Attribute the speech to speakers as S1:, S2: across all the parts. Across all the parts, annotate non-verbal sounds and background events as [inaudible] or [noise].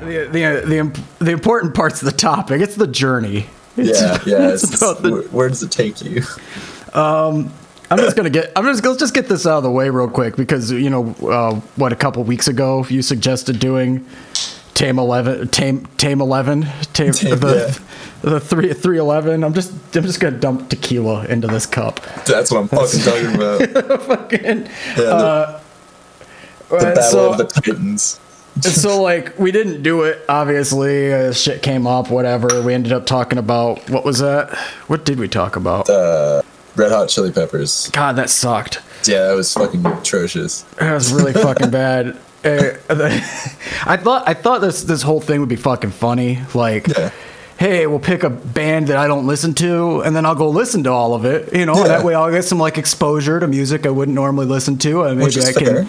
S1: the the the, the important parts of the topic. It's the journey. It's,
S2: yeah, [laughs] yeah.
S1: it's
S2: It's,
S1: about the-
S2: where, where does it take you?
S1: Um, I'm just gonna get. I'm just let's just get this out of the way real quick because you know uh, what a couple weeks ago you suggested doing Tame Eleven, Tame Tame Eleven, Tame,
S2: Tame,
S1: the the three three eleven. I'm just I'm just gonna dump tequila into this cup.
S2: That's what I'm fucking talking about. [laughs]
S1: Fucking.
S2: Yeah, the,
S1: Uh,
S2: the battle
S1: so,
S2: of the titans.
S1: So like we didn't do it. Obviously, uh, shit came up. Whatever. We ended up talking about what was that? What did we talk about?
S2: Uh, Red Hot Chili Peppers.
S1: God, that sucked.
S2: Yeah, that was fucking atrocious.
S1: That was really fucking bad. Uh, I thought I thought this this whole thing would be fucking funny. Like,
S2: Yeah.
S1: hey, we'll pick a band that I don't listen to, and then I'll go listen to all of it. You know,
S2: Yeah.
S1: that way I'll get some like exposure to music I wouldn't normally listen to, and maybe I can
S2: fair.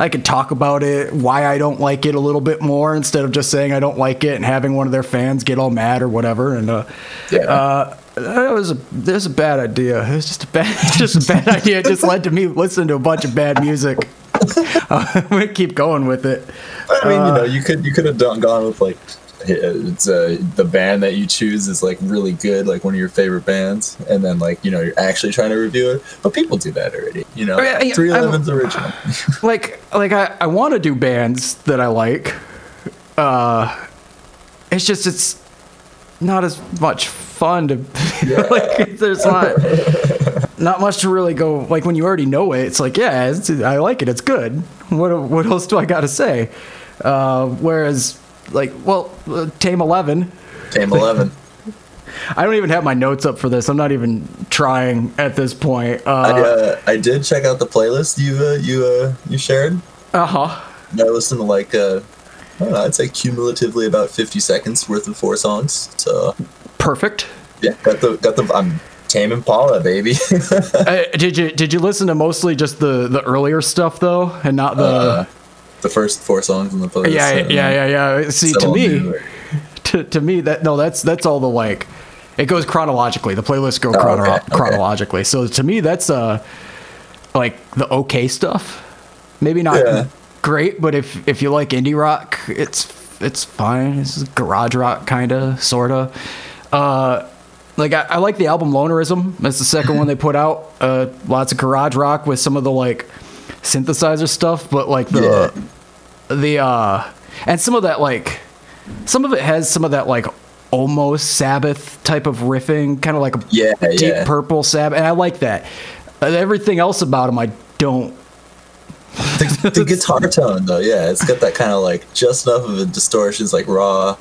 S1: I could talk about it, why I don't like it a little bit more, instead of just saying I don't like it and having one of their fans get all mad or whatever. And uh,
S2: Yeah.
S1: uh, that was a that was a bad idea. It was just a bad [laughs] just a bad idea. It just led to me listening to a bunch of bad music. [laughs] [laughs] I'm gonna keep going with it.
S2: I mean,
S1: Uh,
S2: you know, you could you could have done gone with like it's uh, the band that you choose is like really good, like one of your favorite bands, and then like you know you're actually trying to review it. But people do that already, you know.
S1: Yeah, yeah,
S2: Three Eleven's original. [laughs]
S1: Like like I, I want to do bands that I like. Uh, it's just it's not as much fun to [laughs] like. There's not not much to really go like when you already know it. It's like yeah, it's, I like it. It's good. What what else do I got to say? Uh, whereas like well, uh, Tame Eleven.
S2: Tame Eleven. [laughs]
S1: I don't even have my notes up for this. I'm not even trying at this point.
S2: I,
S1: Uh
S2: uh, I did check out the playlist you uh, you uh, you shared.
S1: Uh huh.
S2: And I listened to like uh, I don't know, I'd say cumulatively about fifty seconds worth of four songs. So
S1: Perfect.
S2: yeah, got the got the I'm Tame Impala, baby. [laughs]
S1: Uh, did you did you listen to mostly just the the earlier stuff though, and not the?
S2: The first four songs on the playlist.
S1: yeah,
S2: uh,
S1: yeah, yeah, yeah. See, to me, to, to me that no, that's that's all the like. It goes chronologically. The playlists go
S2: Oh,
S1: chrono-
S2: okay, okay.
S1: chronologically. So to me, that's uh like the okay stuff. Maybe not
S2: Yeah.
S1: great, but if if you like indie rock, it's it's fine. It's garage rock kind of, sorta. Uh, like I, I like the album Lonerism. That's the second one they put out. Uh, lots of garage rock with some of the like synthesizer stuff, but like the the uh and some of that like some of it has some of that like almost Sabbath type of riffing, kind of like a
S2: Yeah,
S1: deep
S2: yeah.
S1: purple Sabbath, and I like that. Everything else about them, I don't.
S2: the, the guitar tone though, yeah, it's got that kind of like just enough of a distortion. It's like raw.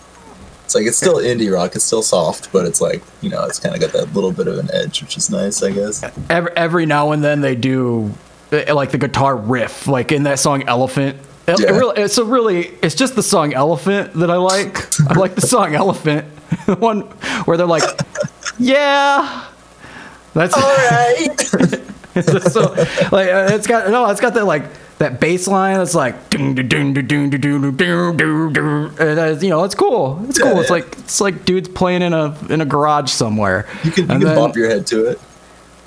S2: It's like it's still indie rock. It's still soft, but it's like you know, it's kind of got that little bit of an edge, which is nice, I guess.
S1: Every, every now and then they do like the guitar riff, like in that song Elephant. It, it really, it's a really, it's just the song Elephant that I like. I like the song Elephant, [laughs] the one where they're like, yeah. That's
S2: All [laughs] right.
S1: so like uh, it's got no, it's got that like that bass line. It's like ding ding ding ding ding ding ding ding. And uh, you know, it's cool. It's cool.
S2: Yeah,
S1: It's
S2: yeah.
S1: like it's like dudes playing in a in a garage somewhere.
S2: You can you
S1: And
S2: can
S1: then-
S2: bump your head to it.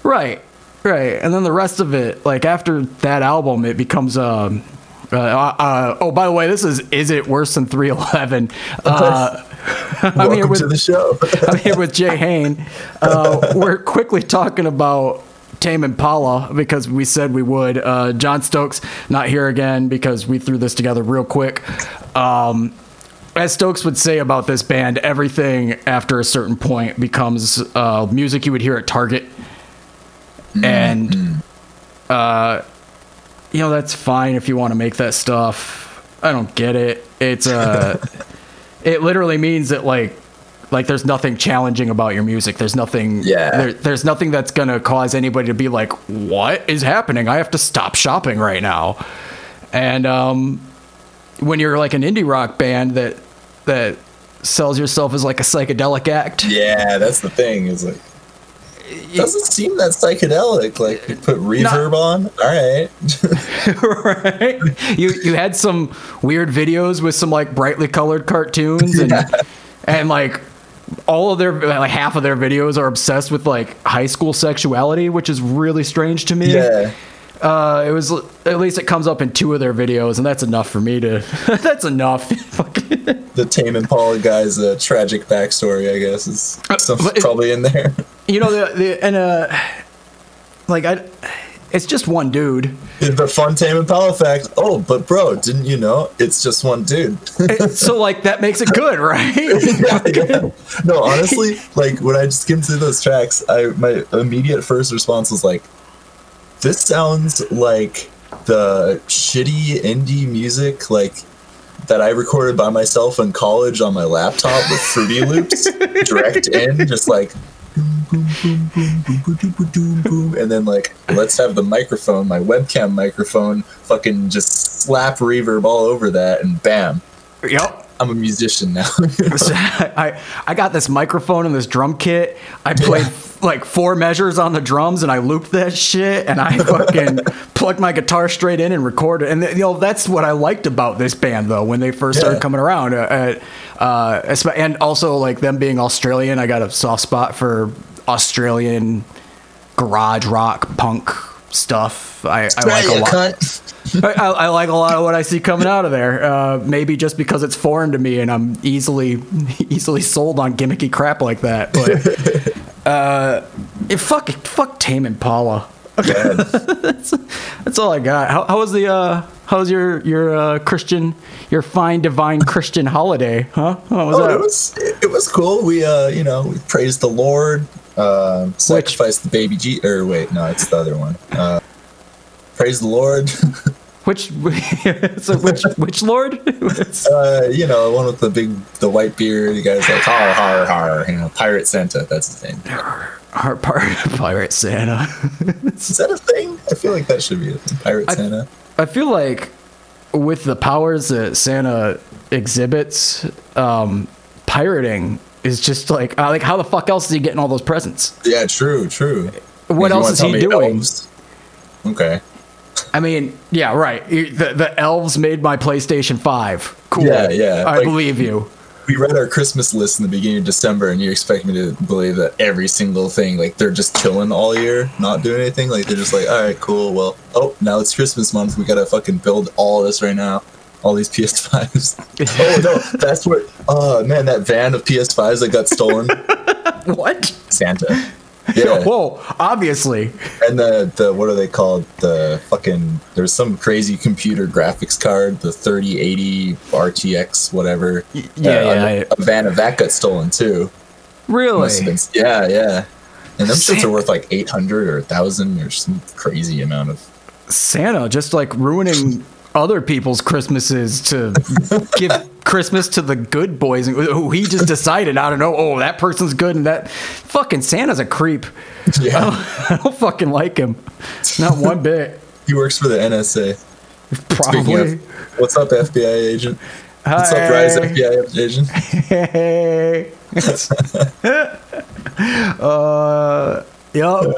S1: Right, right. And then the rest of it, like after that album, it becomes um. Uh, uh, oh, by the way, this is is it worse than 311? Uh, [laughs] I'm
S2: Welcome
S1: here with
S2: to the show. [laughs]
S1: I'm here with Jay Hain. Uh, we're quickly talking about Tame Impala because we said we would. Uh, John Stokes not here again because we threw this together real quick. Um, as Stokes would say about this band, everything after a certain point becomes uh, music you would hear at Target, and uh, you know that's fine if you want to make that stuff. I don't get it. It's uh, [laughs] it literally means that like like there's nothing challenging about your music there's nothing
S2: Yeah.
S1: there, there's nothing that's gonna cause anybody to be like what is happening i have to stop shopping right now and um when you're like an indie rock band that that sells yourself as like a psychedelic act
S2: yeah, that's the thing. Is like doesn't seem that psychedelic. Like you put reverb on. All right. [laughs]
S1: right you you had some weird videos with some like brightly colored cartoons and and like all of their like half of their videos are obsessed with like high school sexuality which is really strange to me
S2: yeah.
S1: Uh, it was at least it comes up in two of their videos, and that's enough for me to. [laughs] that's enough. [laughs]
S2: the Tame Impala guy's uh, tragic backstory, I guess, is
S1: it-
S2: probably in there. [laughs]
S1: you know the the and uh, like I, it's just one dude.
S2: the fun Tame Impala fact. Oh, but bro, didn't you know it's just one dude?
S1: so like that makes it good, right?
S2: yeah, yeah. No, honestly, like when I skimmed through those tracks, I my immediate first response was like, "This sounds like the shitty indie music like that I recorded by myself in college on my laptop with Fruity Loops [laughs] direct in, just like." boom, boom, boom, boom, boom, boom, boom, boom, boom, And then like, let's have the microphone, my webcam microphone, fucking just slap reverb all over that, and bam,
S1: Yep.
S2: I'm a musician now. [laughs]
S1: I I got this microphone and this drum kit. I played like four measures on the drums and I looped that shit and I [laughs] fucking plugged my guitar straight in and recorded. And you know that's what I liked about this band though when they first started
S2: Yeah. coming
S1: coming around. Uh, uh, and also like them being Australian, I got a soft spot for Australian garage rock punk stuff. I, I like a lot. [laughs] I, I like a lot of what I see coming out of there. Uh, maybe just because it's foreign to me and I'm easily [laughs] easily sold on gimmicky crap like that. But [laughs] uh, it, fuck fuck Tame Impala. that's, that's all I got. How, how was the uh, how was your your uh, Christian your fine divine Christian holiday? Huh? How was
S2: Oh,
S1: that?
S2: it was it, it was cool. We uh you know we praised the Lord, uh, sacrificed the baby G. Or wait, no, it's the other one. Uh, praise the Lord.
S1: Which [laughs] so which which lord? [laughs]
S2: uh, you know, one with the big the white beard. The guy's like har har har. You know, Pirate Santa. That's his name.
S1: Part pirate Santa. [laughs]
S2: Is that a thing? I feel like that should be a thing. Pirate
S1: I-
S2: Santa.
S1: I feel like with the powers that Santa exhibits, um, pirating is just like uh, like how the fuck else is he getting all those presents?
S2: Yeah, true, true.
S1: What else is he doing?
S2: elves? Okay.
S1: I mean, yeah, right. The the elves made my PlayStation Five. Cool.
S2: Yeah, yeah,
S1: I
S2: like-
S1: believe you.
S2: we read our Christmas list in the beginning of December, and you expect me to believe that every single thing, like they're just chilling all year, not doing anything. Like they're just like, all right, cool. Well, oh, now it's Christmas month. We gotta fucking build all this right now. All these PS5s. [laughs] oh no, that's what. Oh man, that van of PS5s that got stolen. [laughs]
S1: What?
S2: Santa. [laughs] Yeah.
S1: Whoa! Obviously.
S2: And the the what are they called? The fucking there's some crazy computer graphics card, the 3080 RTX, whatever.
S1: Y- yeah,
S2: Uh,
S1: yeah,
S2: A,
S1: I-
S2: a van of that got stolen too.
S1: Really?
S2: Been, yeah, yeah. And them shits are worth like 800 or 1,000 or some crazy amount of.
S1: Santa just like ruining other people's Christmases to [laughs] give Christmas to the good boys. And oh, he just decided, I don't know, oh, that person's good and that fucking Santa's a creep.
S2: Yeah. [laughs]
S1: I don't fucking like him. Not one [laughs] bit.
S2: He works for the NSA.
S1: Probably.
S2: of, what's up, FBI agent? Hi. What's up, Rise FBI agent?
S1: Hey. [laughs] uh, yep.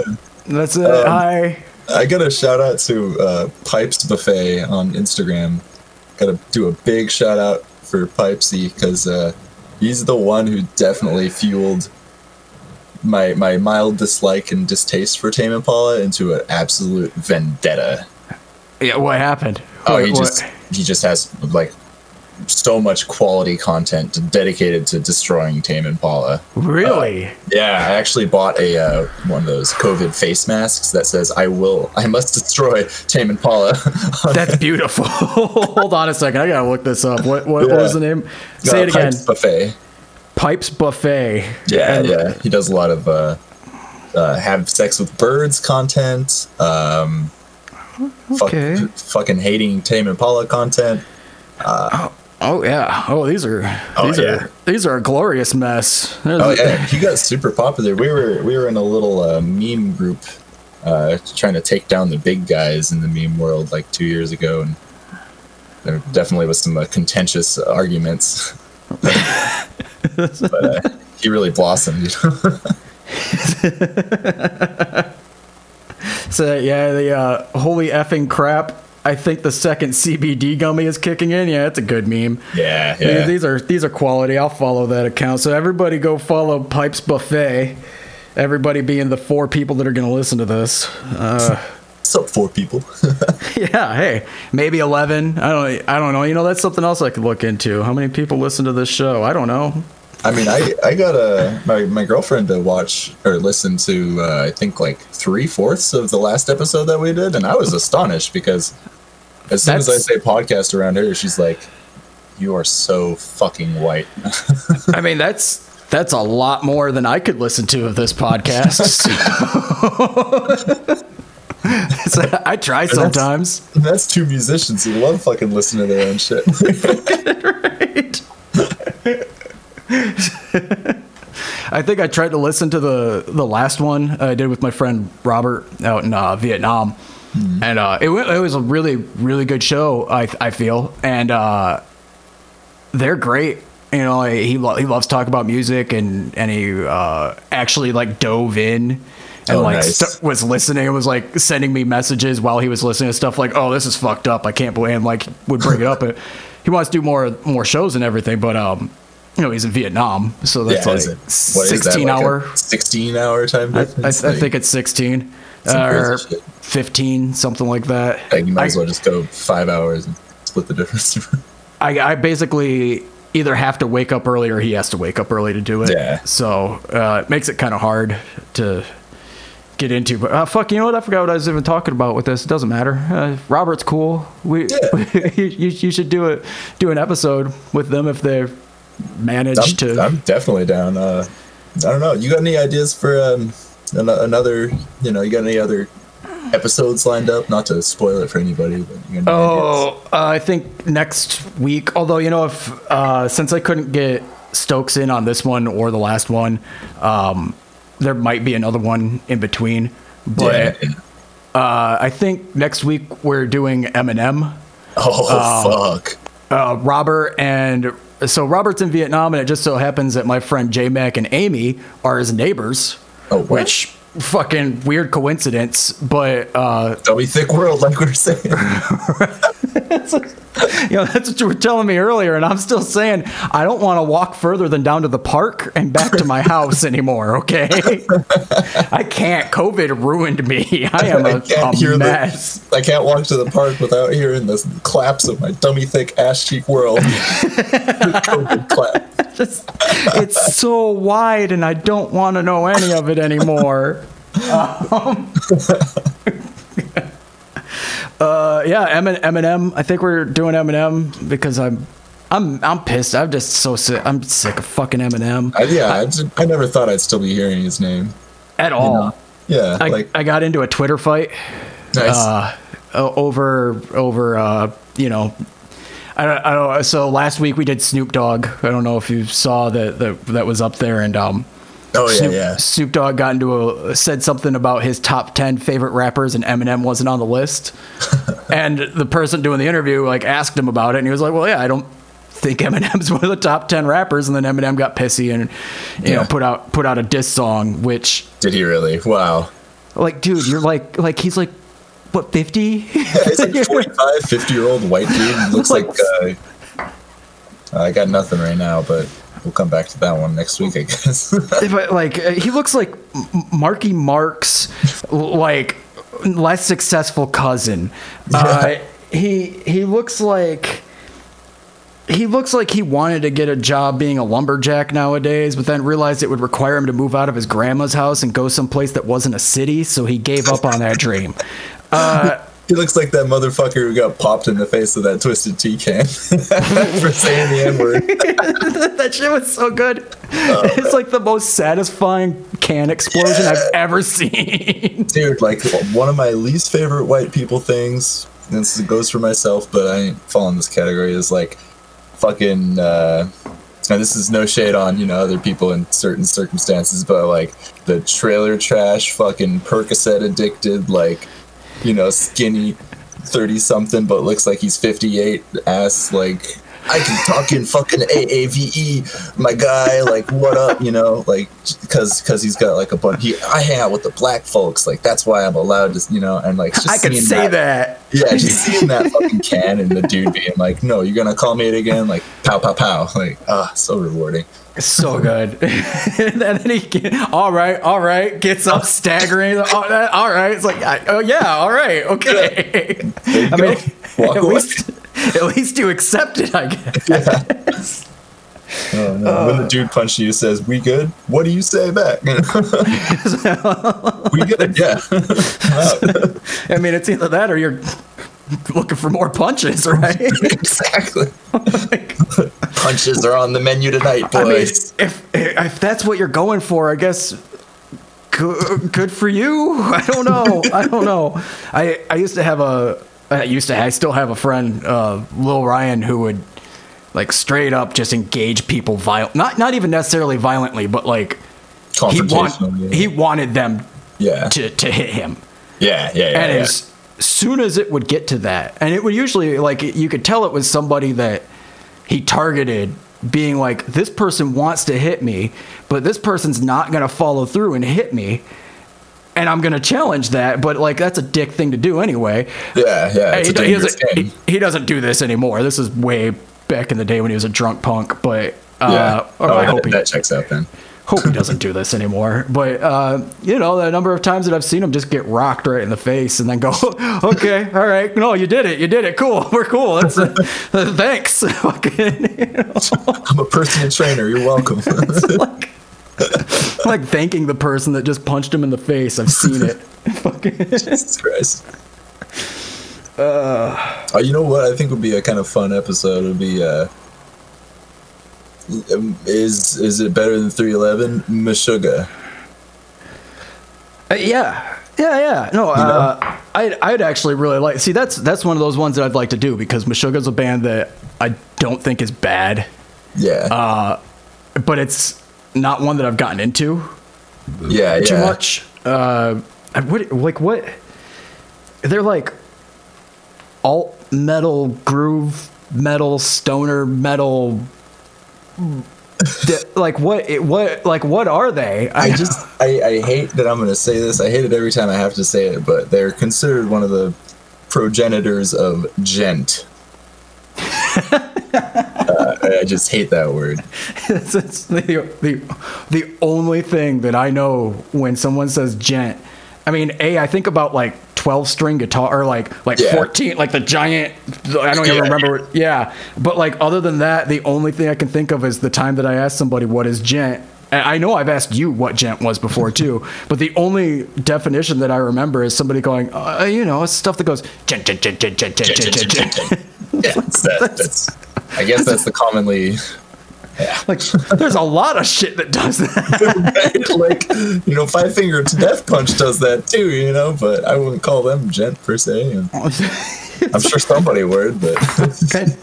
S1: That's it.
S2: Um,
S1: Hi.
S2: I got a shout out to uh, Pipes Buffet on Instagram. Got to do a big shout out for Pipesy because uh, he's the one who definitely fueled my my mild dislike and distaste for Tame Impala into an absolute vendetta.
S1: Yeah, what happened?
S2: Oh,
S1: What-
S2: he
S1: what-
S2: just he just has like so much quality content dedicated to destroying Tame Impala.
S1: really?
S2: Yeah, I actually bought a uh, one of those COVID face masks that says "I will, I must destroy Tame Impala." [laughs]
S1: That's beautiful. [laughs] Hold on a second. I gotta look this up. What what, what was the name? Say
S2: Uh,
S1: it again.
S2: Pipes Buffet.
S1: Pipes Buffet.
S2: Yeah,
S1: And-
S2: yeah. He does a lot of uh, uh, have sex with birds content. Um, fuck-
S1: Okay.
S2: fucking hating Tame Impala content.
S1: Oh yeah. Oh, these are
S2: Oh,
S1: these
S2: yeah.
S1: are these are a glorious mess.
S2: Oh yeah, he got super popular. We were we were in a little uh, meme group uh, trying to take down the big guys in the meme world like two years ago, and there definitely was some uh, contentious arguments. [laughs] but uh, he really blossomed. [laughs]
S1: So yeah, the uh, holy effing crap. I think the second CBD gummy is kicking in. Yeah, it's a good meme.
S2: yeah,
S1: These-
S2: yeah.
S1: These are these are quality. I'll follow that account. So everybody go follow Pipes Buffet. Everybody being the four people that are going to listen to this. Uh, [laughs]
S2: What's four people? [laughs]
S1: yeah, hey, maybe eleven. I don't. I don't know. You know, that's something else I could look into. How many people listen to this show? I don't know.
S2: I mean, I, I got a my, my girlfriend to watch or listen to uh, I think like three fourths of the last episode that we did, and I was astonished because as soon as I say podcast around her, she's like, "You are so fucking white." [laughs]
S1: I mean, that's that's a lot more than I could listen to of this podcast. [laughs] [laughs] So, I try sometimes.
S2: That's two musicians who love fucking listening to their own shit. right.
S1: I think I tried to listen to the the last one I did with my friend Robert out in uh, Vietnam, and uh, it it was a really really good show. I I feel, and uh, they're great. You know, he lo- he loves talking about music, and and he uh, actually like dove in. And
S2: Oh,
S1: like
S2: nice.
S1: st- was listening and was like sending me messages while he was listening to stuff like, "Oh, this is fucked up. I can't believe." And like would bring it up. But he wants to do more more shows and everything. But um, you know, he's in Vietnam, so that's
S2: is
S1: like
S2: it- what is that,
S1: sixteen
S2: like
S1: hour.
S2: sixteen hour time
S1: I, I. I think it's 16
S2: Some
S1: uh, or
S2: shit.
S1: 15, something like that.
S2: like, you might
S1: I,
S2: as well just go five hours and split the difference. [laughs]
S1: I, I basically either have to wake up early or he has to wake up early to do it.
S2: Yeah.
S1: So uh, it makes it kind of hard to get into. But uh, fuck, you know what? I forgot what I was even talking about with this. It doesn't matter. Uh, Robert's cool. We
S2: Yeah. [laughs]
S1: you, you should do it. Do an episode with them if they manage
S2: I'm,
S1: to.
S2: I'm definitely down. Uh, I don't know. You got any ideas for um, an- another? You know, you got any other episodes lined up? Not to spoil it for anybody, but you got any?
S1: Oh, uh, I think next week. Although you know, if uh, since I couldn't get Stokes in on this one or the last one, um, there might be another one in between. But
S2: Yeah.
S1: uh, I think next week we're doing Eminem.
S2: Oh fuck!
S1: Uh, Robert and so Robert's in Vietnam, and it just so happens that my friend J Mac and Amy are his neighbors.
S2: Oh, what?
S1: which fucking weird coincidence, but uh,
S2: Dummy thick world, like we were saying. [laughs] [laughs] [laughs] [laughs]
S1: you know, that's what you were telling me earlier, and I'm still saying I don't want to walk further than down to the park and back to my house [laughs] anymore. Okay, I can't. COVID ruined me. I am a, a mess.
S2: the. I can't walk to the park without hearing the claps of my dummy thick ass cheek world. [laughs] COVID clap.
S1: Just, it's so wide, and I don't want to know any of it anymore. Um, uh, yeah, Emin- Eminem. I think we're doing Eminem because I'm, I'm, I'm pissed. I'm just so sick. I'm sick of fucking Eminem
S2: I, yeah, I, just- I never thought I'd still be hearing his name.
S1: at all.
S2: Yeah,
S1: I,
S2: like
S1: I got into a Twitter fight
S2: nice.
S1: uh, over over uh, you know. I don't, I don't. So last week we did Snoop Dogg. I don't know if you saw that that that was up there, and um,
S2: oh yeah,
S1: Snoop,
S2: yeah.
S1: Snoop Dogg got into a said something about his top ten favorite rappers, and Eminem wasn't on the list. [laughs] and the person doing the interview like asked him about it, and he was like, "Well, yeah, I don't think Eminem's [laughs] one of the top ten rappers." And then Eminem got pissy and you know put out put out a diss song, which
S2: Did he really? Wow.
S1: like, dude, you're like like he's like what fifty? [laughs]
S2: He's like 45, 50 year old white dude. Looks like. Uh, I got nothing right now, but we'll come back to that one next week, I guess.
S1: but like uh, he looks like Marky Mark's like less successful cousin. Uh, he he looks like he looks like he wanted to get a job being a lumberjack nowadays, but then realized it would require him to move out of his grandma's house and go someplace that wasn't a city, so he gave up on that dream.
S2: He looks like that motherfucker who got popped in the face with that twisted tea can [laughs] for saying the N word. [laughs]
S1: that shit was so good. it's like the most satisfying can explosion I've ever seen. [laughs]
S2: Dude, like one of my least favorite white people things, and this goes for myself, but I ain't fall in this category, is like fucking. Uh, now this is no shade on you know other people in certain circumstances, but like the trailer trash, fucking Percocet addicted, like you know skinny, thirty something, but looks like he's fifty eight, ass like I can talk in fucking AAVE, my guy. Like, what up? You know, like, because because he's got like a bunch. He, I hang out with the black folks. Like, that's why I'm allowed to, you know, and like, just
S1: I can say that.
S2: Yeah, just seeing that fucking can and the dude being like, "No, you're gonna call me it again." Like, pow, pow, pow. Like, ah, so rewarding.
S1: So good. [laughs] and then he, get, all right, all right, gets up staggering. All right, all right. It's like, I, oh yeah, all right, okay. I
S2: go.
S1: mean,
S2: Walk away.
S1: least, [laughs] at least you accept it, I guess.
S2: Oh, no. when the dude punches you, says, "We good?" What do you say back? [laughs] we good? [laughs] Yeah.
S1: I mean, it's either that or you're looking for more punches, right?
S2: exactly. Punches are on the menu tonight, boys.
S1: I mean, if if that's what you're going for, I guess good, good for you. I don't know. I don't know. I I used to have a I used to I still have a friend, uh, Lil Ryan, who would like straight up just engage people violent, not not even necessarily violently, but like he want,
S2: yeah.
S1: he wanted them
S2: yeah.
S1: to to hit him.
S2: yeah, yeah, yeah,
S1: and
S2: yeah.
S1: as soon as it would get to that and it would usually like you could tell it was somebody that he targeted being like this person wants to hit me but this person's not going to follow through and hit me and i'm going to challenge that but like that's a dick thing to do anyway
S2: yeah, yeah. It's
S1: he,
S2: a
S1: he doesn't, he, he doesn't do this anymore this is way back in the day when he was a drunk punk but uh,
S2: yeah. oh,
S1: I
S2: that,
S1: hope he
S2: that checks out then.
S1: hope he doesn't do this anymore. But uh, you know, the number of times that I've seen him just get rocked right in the face and then go, [laughs] "Okay, all right, no, you did it, you did it, cool, [laughs] we're cool. That's uh, [laughs] thanks." You know,
S2: I'm a personal trainer. You're welcome.
S1: like, [laughs] like thanking the person that just punched him in the face. I've seen it. [laughs] [laughs]
S2: Jesus Christ. oh, you know what? I think would be a kind of fun episode. Would be uh, um, is is it better than 311? Meshuggah.
S1: Uh, yeah. Yeah, yeah. No, uh, I'd, I'd actually really like. See, that's that's one of those ones that I'd like to do because Meshuggah's a band that I don't think is bad,
S2: Yeah.
S1: Uh, but it's not one that I've gotten into.
S2: yeah. Yeah.
S1: too much. Uh, what like what? They're like alt metal, groove metal, stoner metal. Like what? it- What? Like what are they?
S2: I [laughs] just I, I hate that I'm gonna say this. I hate it every time I have to say it, but they're considered one of the progenitors of djent. [laughs] I just hate that word. [laughs]
S1: it's, it's the, the the only thing that I know when someone says djent. I mean, a I think about like twelve string guitar or like like
S2: Yeah.
S1: fourteen, like the giant. I don't even
S2: Yeah.
S1: remember. Yeah, but like other than that, the only thing I can think of is the time that I asked somebody what is djent. And I know I've asked you what djent was before [laughs] too, but the only definition that I remember is somebody going, uh, you know, stuff that goes gent gent gent gent gent gent gent gent.
S2: Yeah, it's that, [laughs] that's. I guess that's the commonly Yeah.
S1: Like, there's a lot of shit that does that.
S2: like you know Five Finger Death Punch does that too, you know. But I wouldn't call them djent per se. And I'm sure somebody would, but [laughs]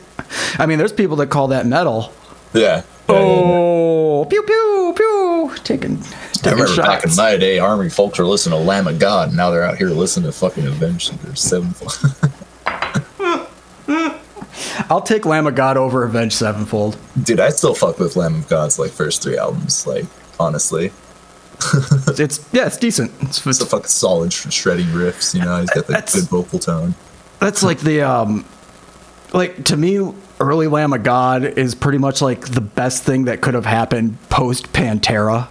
S1: I mean, there's people that call that metal.
S2: yeah. yeah, yeah.
S1: Oh, pew pew pew, taking
S2: I
S1: taking
S2: remember back in my day, Army folks were listening to Lamb of God. and Now they're out here listening to fucking Avenged Sevenfold. [laughs]
S1: I'll take Lamb of God over Avenged Sevenfold.
S2: Dude, I still fuck with Lamb of God's like first three albums. Like honestly, [laughs]
S1: It's yeah, it's decent. It's,
S2: it's a fucking solid sh- shredding riffs. You know, he's got the good vocal tone.
S1: that's like the um, like to me, early Lamb of God is pretty much like the best thing that could have happened post Pantera.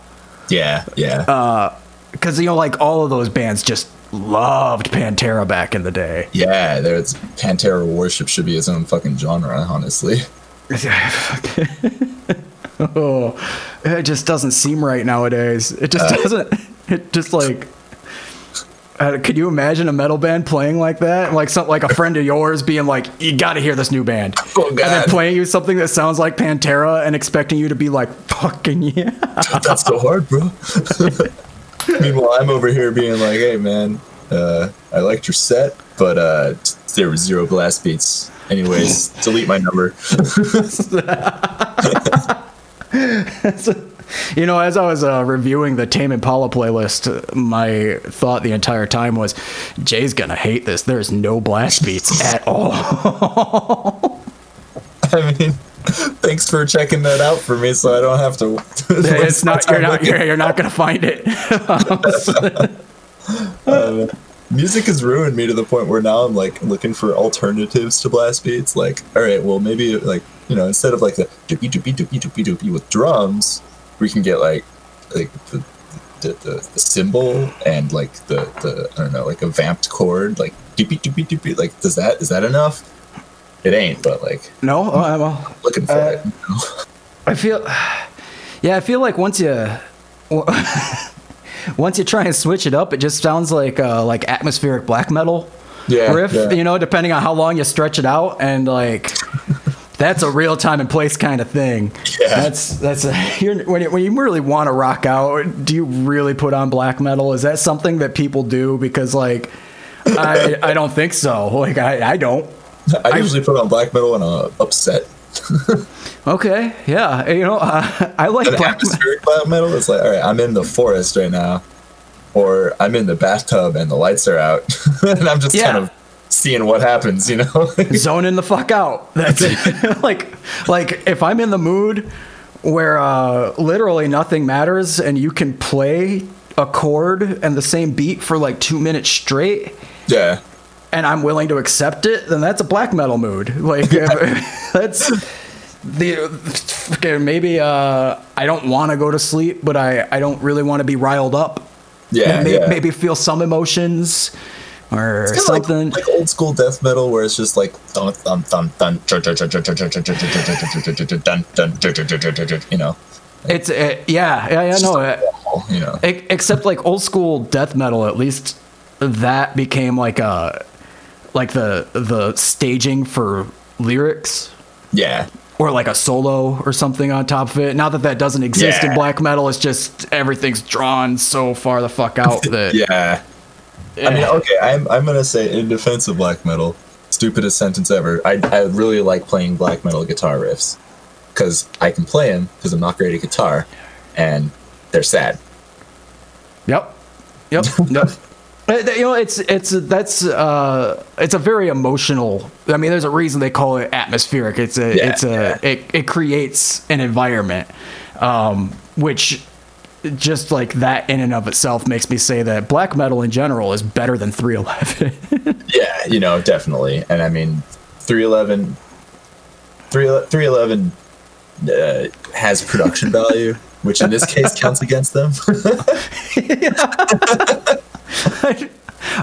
S2: Yeah, yeah.
S1: Uh, because you know, like all of those bands just loved Pantera back in the day.
S2: yeah, there's Pantera Worship should be its own fucking genre, honestly. [laughs]
S1: oh, it just doesn't seem right nowadays. It just doesn't. It just like. Uh, could you imagine a metal band playing like that? Like some, like a friend of yours being like, "You got to hear this new band,"
S2: Oh,
S1: and then playing you something that sounds like Pantera and expecting you to be like, "Fucking yeah!"
S2: That's so hard, bro. [laughs] [laughs] Meanwhile, I'm over here being like, "Hey, man, uh, I liked your set, but uh, there was zero blast beats. Anyways, [laughs] delete my number." [laughs]
S1: You know, as I was uh, reviewing the Tame Impala playlist, my thought the entire time was, "Jay's gonna hate this. There's no blast beats at all."
S2: I mean, thanks for checking that out for me, so I don't have to.
S1: it's not you're not you're, you're not gonna find it.
S2: uh, [laughs] music has ruined me to the point where now I'm like looking for alternatives to blast beats. Like, all right, well maybe like you know instead of like the doopy doopy doopy doopy doopy with drums, we can get like like the the, the, the cymbal and like the, the I don't know like a vamped chord like doopy doopy doopy like does that is that enough? It ain't, but like
S1: no, uh, well,
S2: looking for
S1: uh,
S2: it. You know?
S1: I feel, yeah, I feel like once you. [laughs] once you try and switch it up, it just sounds like uh, like atmospheric black metal
S2: Yeah,
S1: riff.
S2: yeah.
S1: You know, depending on how long you stretch it out, and like that's a real time and place kind of thing.
S2: Yeah.
S1: That's that's a, [laughs] you're, when you, when you really want to rock out. Do you really put on black metal? Is that something that people do? Because like, I I don't think so. Like I I don't.
S2: I usually put on black metal when I'm upset. [laughs]
S1: Okay, yeah, you know, uh, [laughs] I like
S2: An
S1: black.
S2: black metal is like, all right, I'm in the forest right now, or I'm in the bathtub and the lights are out, [laughs] and I'm just
S1: Yeah.
S2: kind of seeing what happens, you know?
S1: zoning the fuck out. That's it. like like if I'm in the mood where uh, literally nothing matters and you can play a chord and the same beat for like two minutes straight
S2: yeah,
S1: and I'm willing to accept it, then that's a black metal mood. Like that's the maybe uh, I don't want to go to sleep, but I I don't really want to be riled up.
S2: Yeah,
S1: maybe,
S2: yeah.
S1: maybe feel some emotions or
S2: something like, like, old school death metal where it's just like dun dun dun dun dun dun dun dun dun dun you know like,
S1: it's it, yeah yeah yeah no it, wall,
S2: you know.
S1: except like old school death metal at least that became like a like the the staging for lyrics?
S2: Yeah,
S1: or like a solo or something on top of it? Not that that doesn't exist in black metal it's just everything's drawn so far the fuck out [laughs] that
S2: yeah. I mean, okay, I'm I'm gonna say in defense of black metal, stupidest sentence ever. I I really like playing black metal guitar riffs because I can play them because I'm not great at guitar, and they're sad.
S1: yep. Yep. Yep you know it's it's that's uh it's a very emotional i mean there's a reason they call it atmospheric it's a
S2: Yeah,
S1: it's a
S2: yeah.
S1: it, it creates an environment um which just like that in and of itself makes me say that black metal in general is better than 311 [laughs]
S2: Yeah, you know, definitely. And I mean, 311, 311 uh, has production value, which in this case counts against them. [laughs] [laughs] [laughs]
S1: I'd,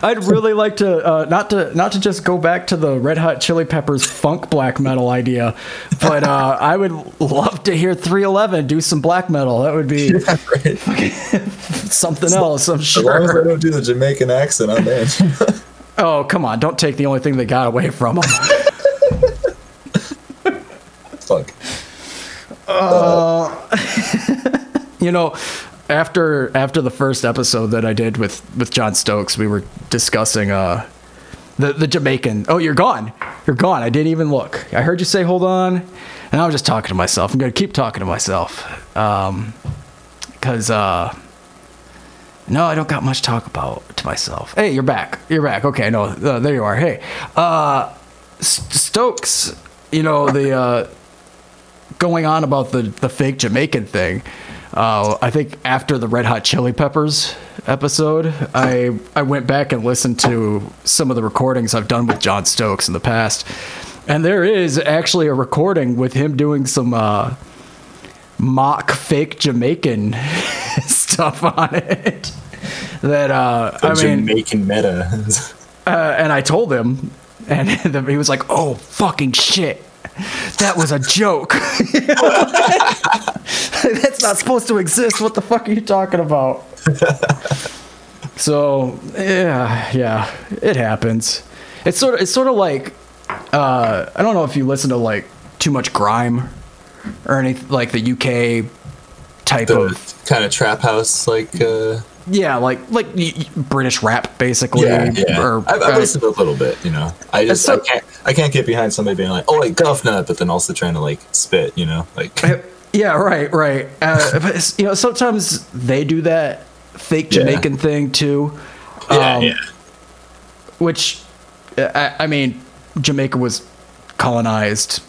S1: I'd really like to uh, not to not to just go back to the Red Hot Chili Peppers funk black metal idea, but uh, I would love to hear 311 do some black metal. That would be [laughs]
S2: right? [laughs]
S1: something else. I'm sure.
S2: As long as I don't do the Jamaican accent, I'm in.
S1: Oh come on! Don't take the only thing they got away from them.
S2: Fuck.
S1: you know, after after the first episode that I did with with John Stokes, we were discussing uh the the Jamaican. Oh, you're gone. You're gone. I didn't even look. I heard you say hold on, and I was just talking to myself. I'm gonna keep talking to myself, um, because uh. No, I don't got much talk about to myself. Hey, you're back. You're back. Okay, no, uh, there you are. Hey, uh, Stokes, you know the uh, going on about the the fake Jamaican thing. Uh, I think after the Red Hot Chili Peppers episode, I I went back and listened to some of the recordings I've done with John Stokes in the past, and there is actually a recording with him doing some uh, mock fake Jamaican [laughs] stuff on it. That uh, I mean,
S2: Jamaican meta.
S1: uh, and I told him, and [laughs] he was like, "Oh fucking shit." That was a joke. [laughs] [laughs] That's not supposed to exist. What the fuck are you talking about? [laughs] so yeah, yeah, it happens. It's sort of it's sort of like uh, I don't know if you listen to like too much grime or anything like the UK type
S2: the
S1: of
S2: kind of trap house, like. Uh,
S1: yeah, like like y- y- British rap basically.
S2: yeah, yeah.
S1: Or,
S2: I've, I've listened to a little bit, you know. I just
S1: so-
S2: I can't I can't get behind somebody being like, "Oh, like Guffnut," but then also trying to like spit, you know, like.
S1: Yeah, right, right. Uh, [laughs] but you know, sometimes they do that fake
S2: Yeah.
S1: Jamaican thing too.
S2: Yeah,
S1: um,
S2: yeah.
S1: Which, uh, I, I mean, Jamaica was colonized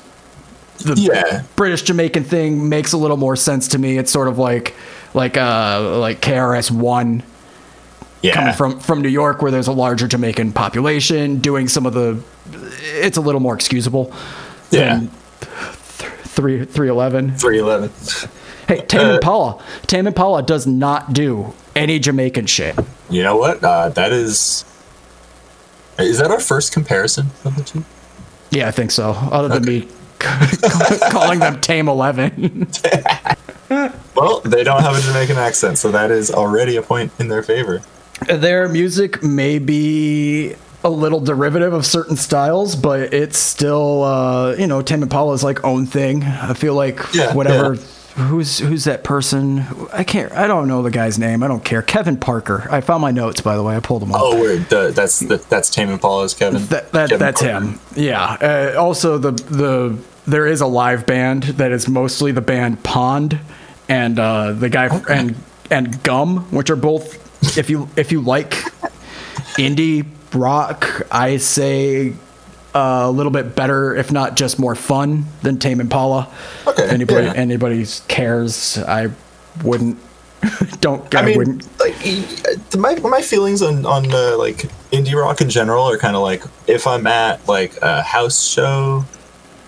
S1: the
S2: Yeah.
S1: British Jamaican thing makes a little more sense to me. It's sort of like like uh like KRS One
S2: Yeah.
S1: coming from from New York, where there's a larger Jamaican population, doing some of the. It's a little more excusable.
S2: Yeah.
S1: Than three three eleven.
S2: 311.
S1: Hey, Tame
S2: Uh,
S1: Impala. Tame Impala does not do any Jamaican shit.
S2: You know what? Uh, that is. Is that our first comparison of the two?
S1: Yeah, I think so. Other than me [laughs] calling them [laughs] Tame Eleven. [laughs]
S2: Well, they don't have a Jamaican accent, so that is already a point in their favor.
S1: Their music may be a little derivative of certain styles, but it's still, uh, you know, Tame Impala's like own thing. I feel like
S2: Yeah,
S1: whatever.
S2: yeah.
S1: Who's who's that person? I can't. I don't know the guy's name. I don't care. Kevin Parker. I found my notes by the way. I pulled them up.
S2: Oh, weird. The, that's the, that's Tame Impala's Kevin.
S1: That, that
S2: Kevin
S1: that's
S2: Parker.
S1: him. Yeah. Uh, also, the the there is a live band that is mostly the band Pond and uh, the guy and and Gum, which are both if you if you like indie rock, I say uh, a little bit better, if not just more fun than Tame Impala.
S2: Okay,
S1: Anybody
S2: yeah.
S1: anybody cares? I wouldn't. [laughs] Don't. I,
S2: I mean,
S1: wouldn't.
S2: like e- my my feelings on on uh, like indie rock in general are kind of like if I'm at like a house show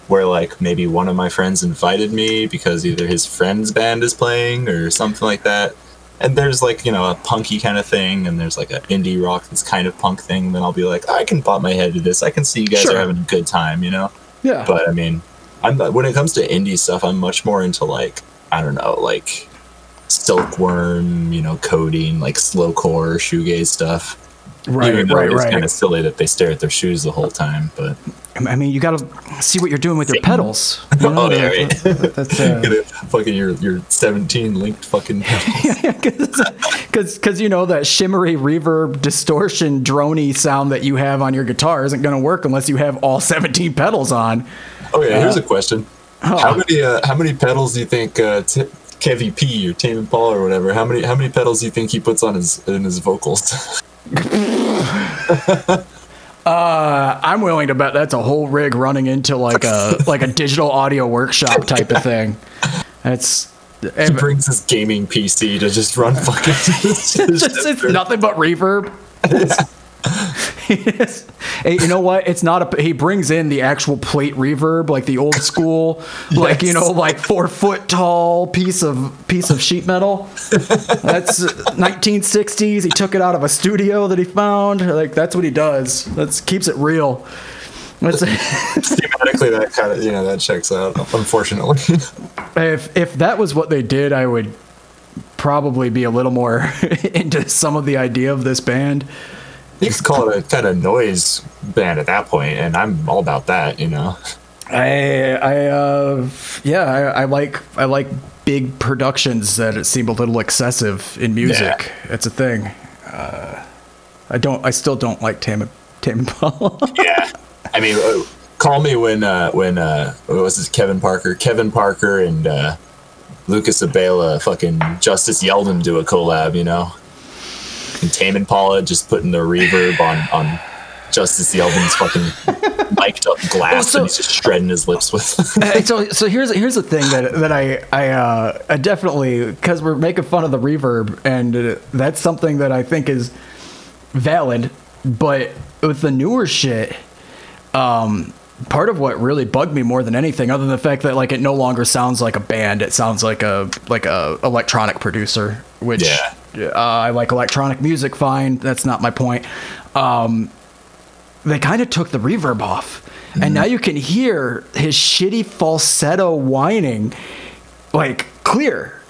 S2: where like maybe one of my friends invited me because either his friend's band is playing or something like that, and there's like you know a punky kind of thing, and there's like an indie rock that's kind of punk thing, then I'll be like I can pop my head to this. I can see you guys
S1: Sure.
S2: are having a good time, you know.
S1: Yeah.
S2: But I mean, I'm uh, when it comes to indie stuff, I'm much more into like I don't know, like silkworm, you know, Codeine, like slowcore, shoegaze stuff.
S1: Right.
S2: Even though
S1: Right.
S2: it's
S1: Right.
S2: kind of silly that they stare at their shoes the whole time, but
S1: I mean, you got to see what you're doing with your pedals. [laughs] You know,
S2: Oh, yeah,
S1: that-
S2: right.
S1: That's uh, [laughs]
S2: Get it, fucking your your 17 linked fucking [laughs]
S1: because because you know that shimmery reverb distortion drony sound that you have on your guitar isn't going to work unless you have all 17 pedals on.
S2: Oh yeah, here's a question. How many uh, how many pedals do you think uh, T- Kevy P or Tame Impala or whatever? How many how many pedals do you think he puts on his in his vocals?
S1: Uh, I'm willing to bet that's a whole rig running into like a [laughs] like a digital audio workshop type of thing. That's
S2: he brings his gaming PC to just run fucking. [laughs] [laughs]
S1: just it's nothing but reverb. Yes. [laughs] Hey, you know what? It's not a. He brings in the actual plate reverb, like the old school, [laughs] like you know, like four foot tall piece of piece of sheet metal. That's 1960s. He took it out of a studio that he found. Like that's what he does. That's keeps it real. [laughs]
S2: Thematically, that kind of you know that checks out. Unfortunately,
S1: if if that was what they did, I would probably be a little more into some of the idea of this band.
S2: You could call it a kind of noise band at that point, and I'm all about that. You know,
S1: I I uh yeah I, I like I like big productions that seem a little excessive in music. Yeah. It's a thing. Uh, I don't. I still don't like Tame Tame Impala. [laughs]
S2: yeah. I mean, uh, call me when uh, when uh, what was this? Kevin Parker, Kevin Parker, and uh, Lucas Abela, fucking Justice Yeldham do a collab. You know, and Tame Impala just putting the reverb on on Justice Yeldham's fucking mic'd up glass,
S1: Well, so-
S2: and he's just shredding his lips with. [laughs]
S1: So so here's here's the thing that that I I uh, I definitely because we're making fun of the reverb and uh, that's something that I think is valid, but with the newer shit, um, part of what really bugged me more than anything, other than the fact that like it no longer sounds like a band, it sounds like a like a electronic producer, which
S2: Yeah.
S1: Uh, I like electronic music. Fine, that's not my point. Um, they kind of took the reverb off, and now you can hear his shitty falsetto whining, like clear,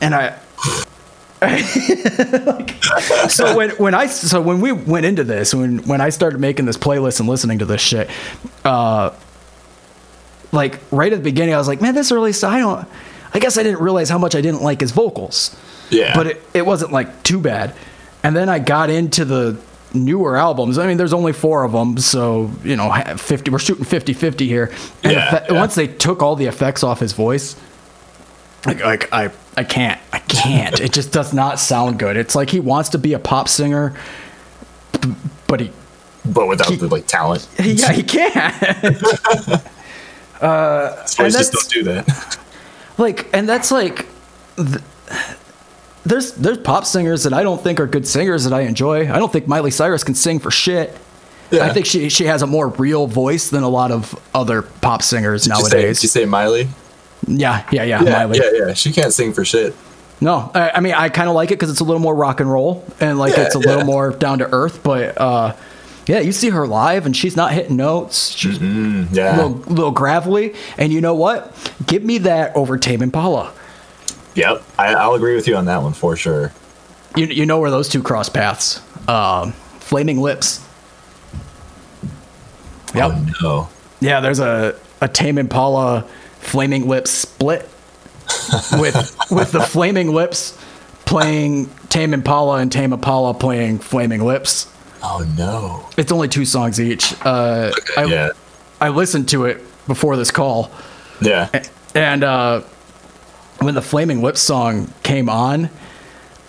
S1: and I. [laughs] like, so when when I so when we went into this when when I started making this playlist and listening to this shit, uh, like right at the beginning I was like, man, this early I don't. I guess I didn't realize how much I didn't like his vocals.
S2: Yeah.
S1: But it, it wasn't like too bad. And then I got into the newer albums. I mean, there's only four of them, so, you know, 50, we're shooting 50 50 here. And
S2: Yeah, yeah.
S1: once they took all the effects off his voice, like, like I, I can't. I can't. it just does not sound good. It's like he wants to be a pop singer, but he
S2: but without the like talent.
S1: yeah, he can't. [laughs]
S2: Uh,
S1: and
S2: just don't do that.
S1: like and that's like th- there's there's pop singers that I don't think are good singers that I enjoy. I don't think Miley Cyrus can sing for shit.
S2: Yeah.
S1: I think she she has a more real voice than a lot of other pop singers
S2: Did you say,
S1: nowadays.
S2: did you say Miley?
S1: yeah, yeah, yeah,
S2: Yeah,
S1: Miley.
S2: yeah, yeah. She can't sing for shit.
S1: No, I, I mean I kind of like it because it's a little more rock and roll and like
S2: Yeah,
S1: it's a little more down to earth. But uh, yeah, you see her live and she's not hitting notes. She's
S2: Mm,
S1: a
S2: yeah.
S1: little, little gravelly. And you know what? Give me that over Tame Impala.
S2: Yep. I, I'll agree with you on that one for sure.
S1: You you know where those two cross paths? Um, Flaming Lips. Yep.
S2: Oh, no.
S1: Yeah, there's a a Tame Impala Flaming Lips split [laughs] with with the Flaming Lips playing Tame Impala and Tame Impala playing Flaming Lips.
S2: Oh no.
S1: It's only two songs each. Uh, I,
S2: yeah.
S1: I listened to it before this call,
S2: Yeah.
S1: and uh, when the Flaming Lips song came on,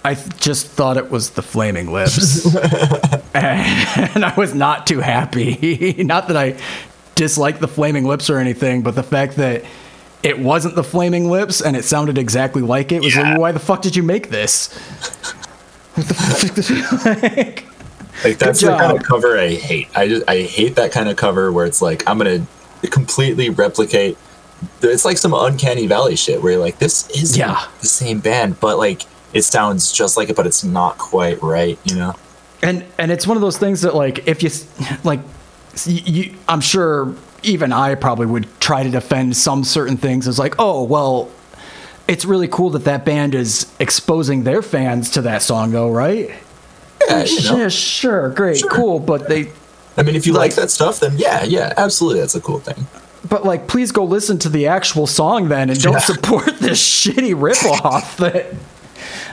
S1: I just thought it was the Flaming Lips, [laughs] and I was not too happy. [laughs] not that I dislike the Flaming Lips or anything, but the fact that it wasn't the Flaming Lips and it sounded exactly like it was
S2: Yeah.
S1: like, why the fuck did you make this? What the fuck? Did you [laughs] like,
S2: Like that's the kind of cover I hate. I just I hate that kind of cover where it's like I'm gonna completely replicate. It's like some uncanny valley shit where you're like, this is
S1: Yeah.
S2: the same band, but like it sounds just like it, but it's not quite right. You know?
S1: and and it's one of those things that like if you like you, i'm sure even i probably would try to defend some certain things as like oh well it's really cool that that band is exposing their fans to that song though right
S2: Yeah. You know?
S1: yeah sure great
S2: Sure.
S1: cool but they
S2: I mean, if you like,
S1: Like-
S2: that stuff, then yeah, yeah, absolutely, that's a cool thing.
S1: But like please go listen to the actual song then and don't
S2: Yeah.
S1: support this [laughs] shitty ripoff that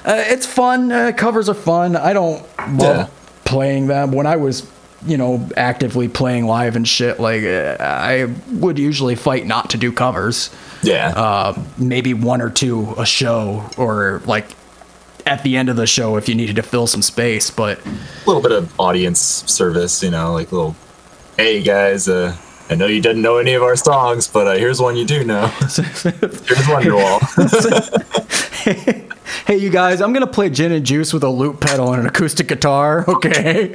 S1: uh, it's fun uh, covers are fun i don't love
S2: Yeah.
S1: playing them when i was you know actively playing live and shit like uh, i would usually fight not to do covers
S2: Yeah.
S1: uh, maybe one or two a show or like at the end of the show if you needed to fill some space but
S2: a little bit of audience service, you know, like little, hey guys, uh, I know you didn't know any of our songs, but uh, here's one you do know. [laughs] here's Wonderwall. [laughs]
S1: hey you guys i'm gonna play gin and juice with a loop pedal and an acoustic guitar okay [laughs]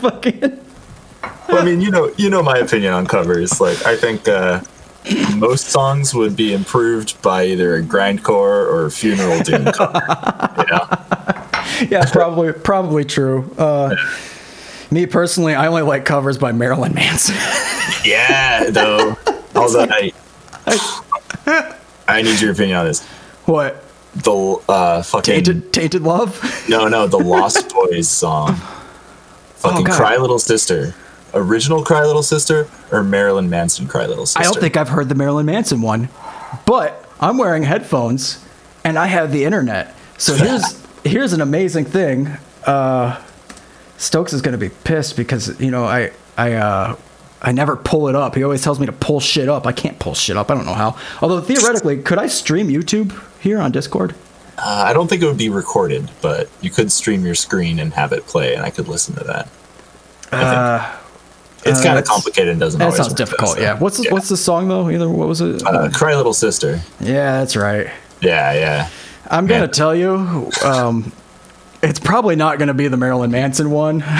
S1: fucking-
S2: well, I mean, you know, you know my opinion on covers. Like, I think uh, most songs would be improved by either a grindcore or a funeral doom cover. Know?
S1: yeah, probably probably true. Uh, me personally, I only like covers by Marilyn Manson. [laughs]
S2: Yeah, though. Although I, I need your opinion on this.
S1: what?
S2: The uh, fucking
S1: Tainted, Tainted Love?
S2: no, no, the [laughs] Lost Boys song. Fucking
S1: Oh,
S2: Cry Little Sister. Original Cry Little Sister or Marilyn Manson Cry Little Sister?
S1: I don't think I've heard the Marilyn Manson one, but I'm wearing headphones and I have the internet. So here's [laughs] here's an amazing thing. Uh, Stokes is gonna be pissed because you know I I uh, I never pull it up. He always tells me to pull shit up. I can't pull shit up. I don't know how. Although theoretically, could I stream YouTube here on Discord?
S2: Uh, I don't think it would be recorded, but you could stream your screen and have it play, and I could listen to that.
S1: Uh,
S2: It's
S1: uh,
S2: kind of complicated and doesn't
S1: that
S2: always
S1: sounds difficult.
S2: though,
S1: Yeah. What's the, what's the song though? Either what was it?
S2: uh, Cry Little Sister?
S1: yeah, that's right.
S2: Yeah, yeah.
S1: I'm gonna
S2: Yeah.
S1: tell you, um, it's probably not gonna be the Marilyn Manson one. [laughs]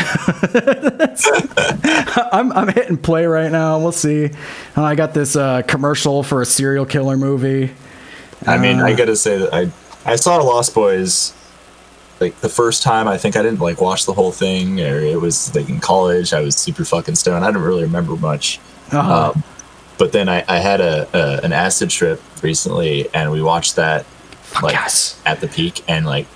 S1: I'm I'm hitting play right now. We'll see. Uh, I got this uh, commercial for a serial killer movie.
S2: I mean,
S1: Uh.
S2: I gotta say that I I saw Lost Boys like the first time. I think I didn't like watch the whole thing, or it was like in college. I was super fucking stoned. I don't really remember much.
S1: Uh-huh.
S2: Um, but then I, I had a, a an acid trip recently, and we watched that like
S1: yes.
S2: at the peak, and like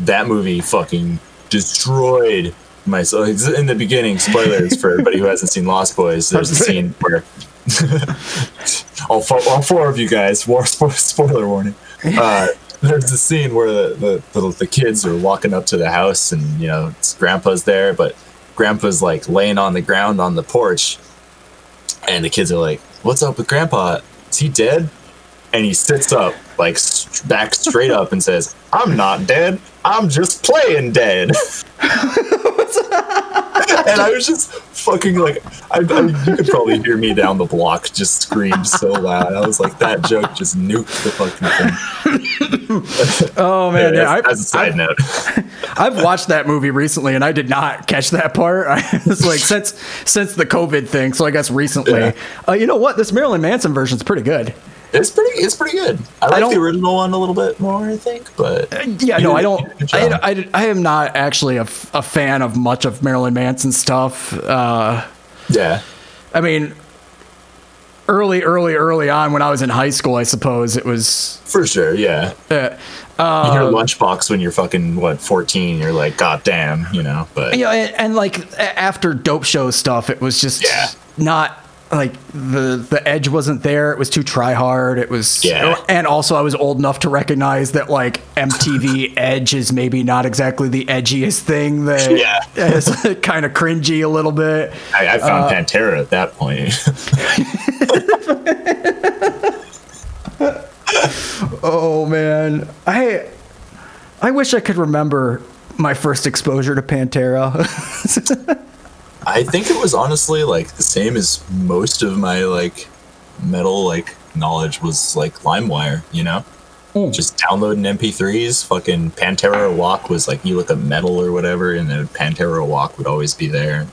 S2: that movie fucking destroyed my soul. It's in the beginning, spoilers for everybody who hasn't seen Lost Boys. [laughs] There's a scene where [laughs] all, four, all four of you guys, war, spoiler warning. Uh, there's a scene where the, the, the, the kids are walking up to the house, and you know, it's grandpa's there, but grandpa's like laying on the ground on the porch, and the kids are like, "What's up with grandpa? Is he dead?" And he sits up, like back straight up, and says, "I'm not dead. I'm just playing dead." [laughs] and I was just fucking like I, I, you could probably hear me down the block just scream so loud. I was like, that joke just nuked the fucking thing. [laughs]
S1: Oh man, yeah,
S2: as,
S1: I,
S2: as a side
S1: I've,
S2: note, [laughs]
S1: I've watched that movie recently, and I did not catch that part. it's like since since the COVID thing, so I guess recently.
S2: Yeah.
S1: Uh, you know what? This Marilyn Manson version is pretty good.
S2: It's pretty it's pretty good. I like
S1: don't-
S2: the original one a little bit more, I think, but
S1: Yeah, no,
S2: did-
S1: I don't.
S2: did a good
S1: I. I, I am not actually a, f- a fan of much of Marilyn Manson stuff. Uh,
S2: yeah.
S1: I mean, early, early, early on when I was in high school, I suppose it was.
S2: For sure, yeah.
S1: Uh,
S2: You hear lunchbox when you're fucking what 14, you're like, God damn, you know. But
S1: you know, and, and like after dope show stuff, it was just
S2: Yeah.
S1: not like the the edge wasn't there. It was too try hard. It was
S2: Yeah.
S1: and also I was old enough to recognize that like MTV [laughs] Edge is maybe not exactly the edgiest thing. That [laughs]
S2: Yeah.
S1: is [laughs] kind of cringy a little bit.
S2: I, I found
S1: Uh,
S2: Pantera at that point.
S1: Oh man, I I wish I could remember my first exposure to Pantera.
S2: I think it was honestly like the same as most of my like metal like knowledge was like LimeWire, you know? Just downloading MP3s, fucking Pantera Walk was like you look at metal or whatever, and then Pantera Walk would always be there.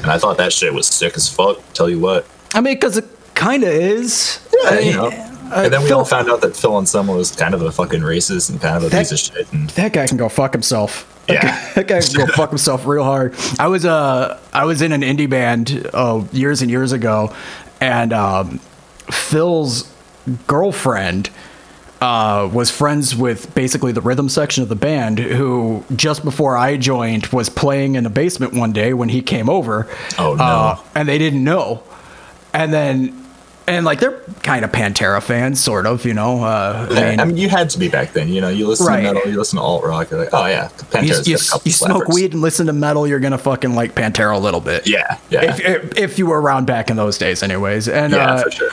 S2: And I thought that shit was sick as fuck, tell you what.
S1: I mean, because it kind of is.
S2: Yeah,
S1: I
S2: you know.
S1: uh,
S2: and then we
S1: Phil-
S2: all found out that Phil Anselmo was kind of a fucking racist and kind of a
S1: That-
S2: piece of shit. And
S1: that guy can go fuck himself. That
S2: Yeah.
S1: guy- that guy can go [laughs] fuck himself real hard. I was uh I was in an indie band uh, years and years ago, and um, Phil's girlfriend uh, was friends with basically the rhythm section of the band, who just before I joined was playing in the basement one day when he came over.
S2: Oh, no.
S1: Uh, and they didn't know, and then. And like they're kind of Pantera fans, sort of, you know. Uh, I mean,
S2: I mean, you had to be back then. You know, you listen
S1: Right.
S2: to metal, you listen to alt rock. You're like, oh yeah,
S1: you,
S2: Pantera's
S1: you,
S2: a
S1: you smoke weed and listen to metal, you're gonna fucking like Pantera a little bit.
S2: Yeah, yeah,
S1: If, if, if you were around back in those days, anyways. And
S2: yeah,
S1: uh,
S2: for sure.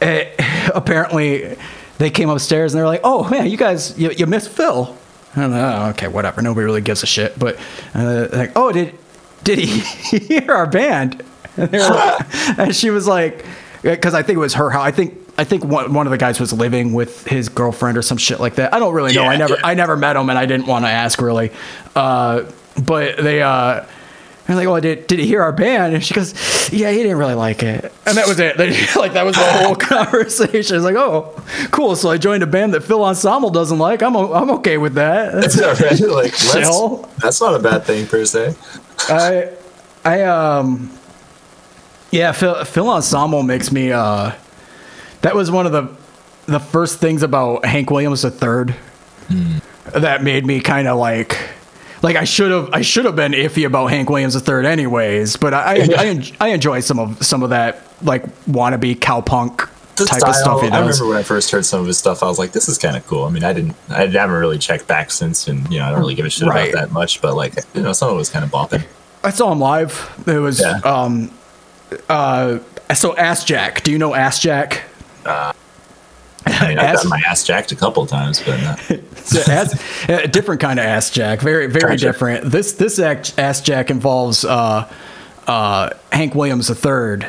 S1: eh, apparently, they came upstairs and they're like, "Oh man, you guys, you, you missed Phil." And, uh, okay, whatever. Nobody really gives a shit. But uh, like, oh, did did he [laughs] hear our band? And, like- [laughs] and she was like, because I think it was her. house. I think I think one, one of the guys was living with his girlfriend or some shit like that. I don't really know.
S2: Yeah,
S1: I never
S2: yeah.
S1: I never met him, and I didn't want to ask really. Uh, but they. Uh, and like, oh, did, did he hear our band? And she goes, yeah, he didn't really like it. And that was it. They, [laughs] like, that was the whole [laughs] conversation. It's like, oh, cool. So I joined a band that Phil Anselmo doesn't like. I'm, I'm okay with that. [laughs]
S2: All right. Like, that's, that's not a bad thing per se.
S1: I, I, um, yeah, Phil, Phil Anselmo makes me, uh, that was one of the, the first things about Hank Williams III that made me kind of like, like I should have, I should have been iffy about Hank Williams III anyways, but I, I, I, I enjoy some of, some of that, like wannabe cowpunk
S2: The
S1: type
S2: style,
S1: of stuff he
S2: I remember when I first heard some of his stuff, I was like, this is kind of cool. I mean, I didn't, I haven't really checked back since, and you know, I don't really give a shit
S1: Right.
S2: about that much. But like, you know, some of it was kind of bopping.
S1: I saw him live. It was,
S2: Yeah.
S1: um, uh, so Assjack. Do you know Assjack?
S2: I mean, I've
S1: Ass-
S2: gotten my ass jacked a couple times, but uh, [laughs]
S1: So ass, a different kind of ass jack. Very, very
S2: Gotcha.
S1: different. This this act- ass jack involves uh, uh, Hank Williams III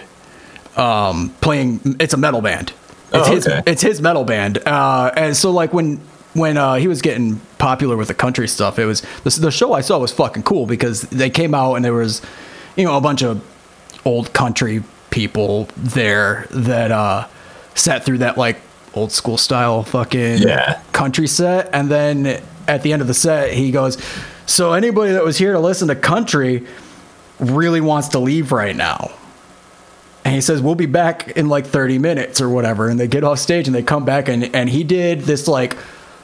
S1: um, playing. It's a metal band. It's
S2: Oh,
S1: his.
S2: okay.
S1: It's his metal band. Uh, and so like when when uh, he was getting popular with the country stuff, it was the, the show I saw was fucking cool because they came out and there was you know a bunch of old country people there that uh, sat through that like old school style fucking
S2: Yeah.
S1: country set. And then at the end of the set he goes so anybody that was here to listen to country really wants to leave right now. And he says we'll be back in like 30 minutes or whatever. And they get off stage and they come back and and he did this like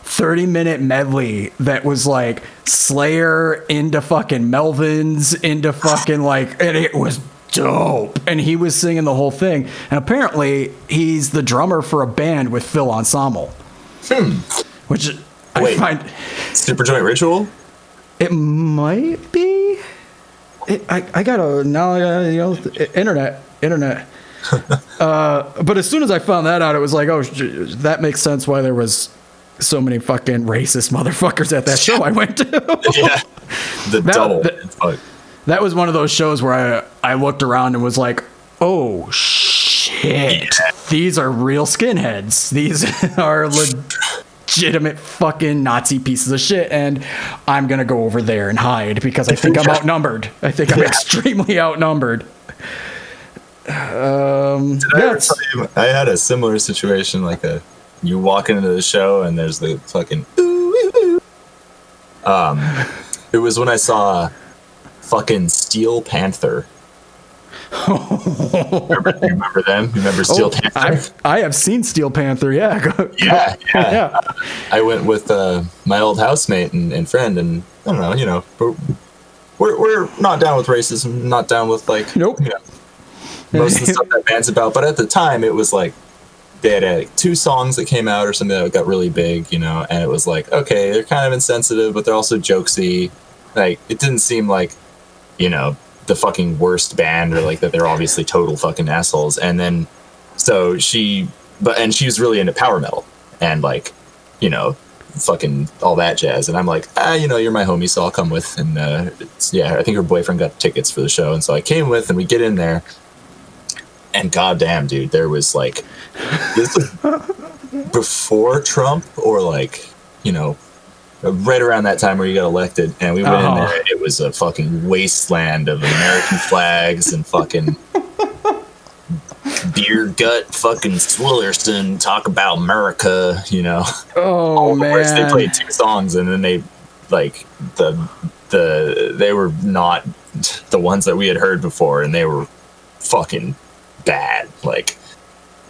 S1: 30 minute medley that was like slayer into fucking melvins into fucking like and it was dope and he was singing the whole thing and apparently he's the drummer for a band with Phil Anselmo which i
S2: Wait.
S1: find
S2: Superjoint Ritual.
S1: it might be. It, I I got a now uh, you know internet internet. [laughs] uh, but as soon as I found that out, it was like, oh, that makes sense why there was so many fucking racist motherfuckers at that show I went to. [laughs]
S2: Yeah, the
S1: That-
S2: double.
S1: that-
S2: Fuck.
S1: That was one of those shows where I I looked around and was like, oh shit, these are real skinheads. These [laughs] are legitimate fucking Nazi pieces of shit, and I'm gonna go over there and hide because I think I'm outnumbered. I think I'm extremely outnumbered. Um,
S2: I,
S1: yeah,
S2: ever tell you, I had a similar situation like a you walk into the show and there's the fucking ooh, ooh, ooh. um it was when I saw fucking Steel Panther. remember, remember them? You remember [laughs] Steel
S1: oh,
S2: Panther?
S1: I've, I have seen Steel Panther. Yeah, [laughs]
S2: yeah, yeah.
S1: yeah.
S2: I went with uh, my old housemate and, and friend, and I don't know, you know, we're, we're, we're not down with racism, not down with like,
S1: Nope.
S2: you know, most of the stuff that band's about. But at the time, it was like they had uh, two songs that came out or something that got really big, you know, and it was like, okay, they're kind of insensitive, but they're also jokesy. Like, it didn't seem like, you know, the fucking worst band or like that they're obviously total fucking assholes. And then, so she, but, and she was really into power metal and like, you know, fucking all that jazz. And I'm like, ah, you know, you're my homie, so I'll come with. And uh, yeah, I think her boyfriend got tickets for the show. And so I came with, and we get in there. And goddamn, dude, there was like, this was [laughs] before Trump or like, you know, right around that time where you got elected. And we went
S1: Oh.
S2: in uh-huh. there, it was a fucking wasteland of American flags and fucking beer gut fucking Swillerston talk about America, you know
S1: Oh
S2: all the words. They played two songs and then they like the the they were not the ones that we had heard before and they were fucking bad like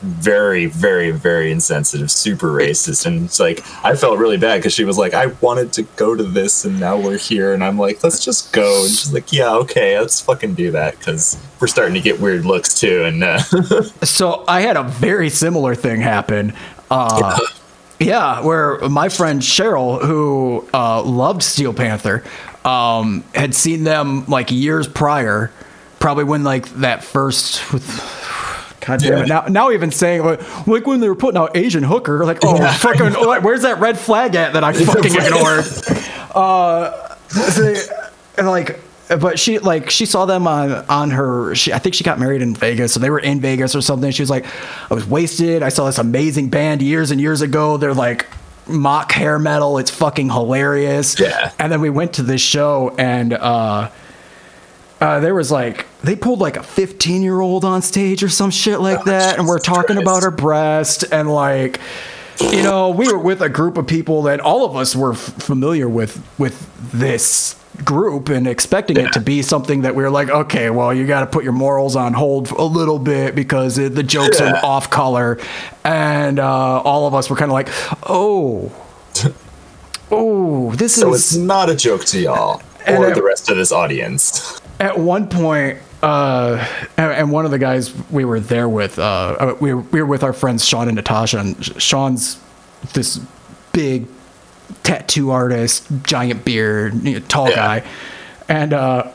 S2: very very very insensitive super racist and it's like i felt really bad because she was like i wanted to go to this and now we're here and i'm like let's just go and she's like yeah okay let's fucking do that because we're starting to get weird looks too and uh, [laughs]
S1: So I had a very similar thing happen. Uh, yeah, where my friend Cheryl, who uh, loved Steel Panther, um, had seen them like years prior, probably when like that first. God damn it! Now, now even saying like, like when they were putting out Asian Hooker, like, oh
S2: Yeah.
S1: fucking, [laughs] where's that red flag at that I fucking ignored? [laughs] Uh, they- and like, but she like she saw them on on her. She, I think she got married in Vegas, so they were in Vegas or something. She was like, I was wasted. I saw this amazing band years and years ago. They're like mock hair metal. It's fucking hilarious.
S2: Yeah.
S1: And then we went to this show and. uh uh, there was like they pulled like a 15 year old on stage or some shit like
S2: Oh,
S1: that and we're talking about her breast and like you know we were with a group of people that all of us were f- familiar with with this group and expecting it to be something that we were like okay well you got to put your morals on hold a little bit because it, the jokes
S2: Yeah.
S1: are off color. And uh, all of us were kind of like oh. [laughs] Oh this
S2: so
S1: is
S2: it's not a joke to y'all or
S1: it-
S2: the rest of this audience
S1: at one point uh and, one of the guys we were there with uh we were, we were with our friends sean and natasha and sean's this big tattoo artist giant beard you know, tall
S2: Yeah.
S1: guy and uh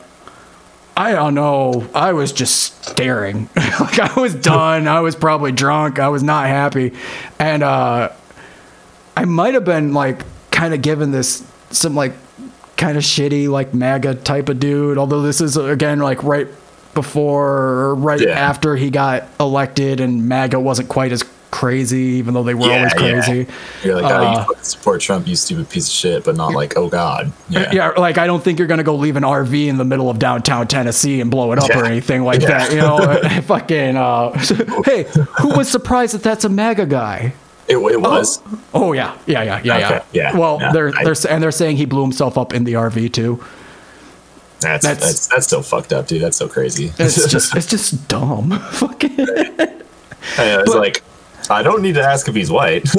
S1: I don't know. I was just staring. [laughs] like I was done. I was probably drunk. I was not happy. And uh I might have been like kind of given this some like kind of shitty like MAGA type of dude. Although this is again like right before or right
S2: Yeah.
S1: after he got elected, and MAGA wasn't quite as crazy, even though they were always crazy.
S2: You're like, oh,
S1: Uh,
S2: you support Trump, you stupid piece of shit, but not like, oh god. Yeah.
S1: Yeah. like I don't think you're gonna go leave an RV in the middle of downtown Tennessee and blow it up or anything like
S2: Yeah.
S1: that. You know, [laughs] fucking. Uh, [laughs] hey, who was surprised that that's a MAGA guy?
S2: It, it oh. was.
S1: Oh yeah, yeah, yeah, yeah,
S2: Okay,
S1: yeah.
S2: yeah,
S1: Well,
S2: yeah,
S1: they're they're and they're saying he blew himself up in the RV too.
S2: That's,
S1: that's-
S2: that's that's so fucked up, dude. That's so crazy.
S1: It's [laughs] just it's just dumb. [laughs] Fucking.
S2: I was
S1: but-
S2: like, I don't need to ask if he's white. [laughs]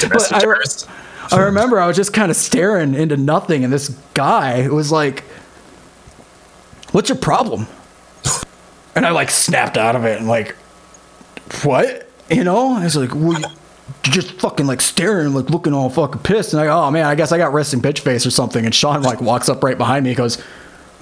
S2: Domestic
S1: I-
S2: terrorist.
S1: I remember I was just kind of staring into nothing, and this guy was like, "What's your problem?" And I like snapped out of it and like, "What?" You know? I was like, "Well, just fucking like staring, like looking all fucking pissed." And I, go, "Oh man, I guess I got resting bitch face or something." And Sean like walks up right behind me, and goes,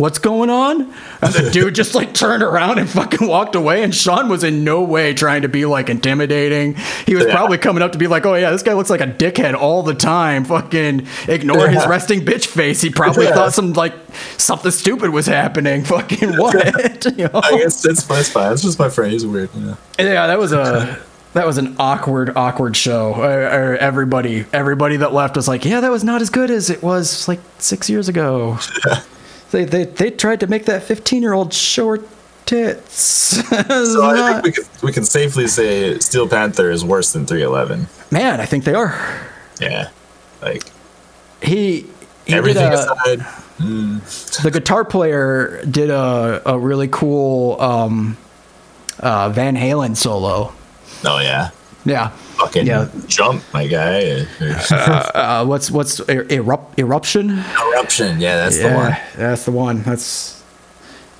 S1: what's going on? And the dude just like turned around and fucking walked away. And Sean was in no way trying to be like intimidating. He was
S2: Yeah.
S1: probably coming up to be like, oh yeah, this guy looks like a dickhead all the time. Fucking ignore his resting bitch face. He probably
S2: Yeah.
S1: thought some like something stupid was happening. [laughs] Fucking what? [laughs] you know?
S2: I guess it's, it's fine. It's just my friend. He's weird. You know?
S1: Yeah, that was a [laughs] that was an awkward, awkward show. Uh, uh, everybody, everybody that left was like, "Yeah, that was not as good as it was like six years ago." They, they they tried to make that fifteen year old short tits. [laughs]
S2: So I think we can we can safely say Steel Panther is worse than 311.
S1: Man, I think they are.
S2: Yeah, like
S1: He, he
S2: everything
S1: a,
S2: aside.
S1: the guitar player did a a really cool um, uh, Van Halen solo.
S2: Oh yeah,
S1: Yeah.
S2: Fucking
S1: Yeah.
S2: jump, my guy.
S1: Uh, what's what's er- erupt, eruption?
S2: Eruption. Yeah, that's the one.
S1: Yeah, that's the one. That's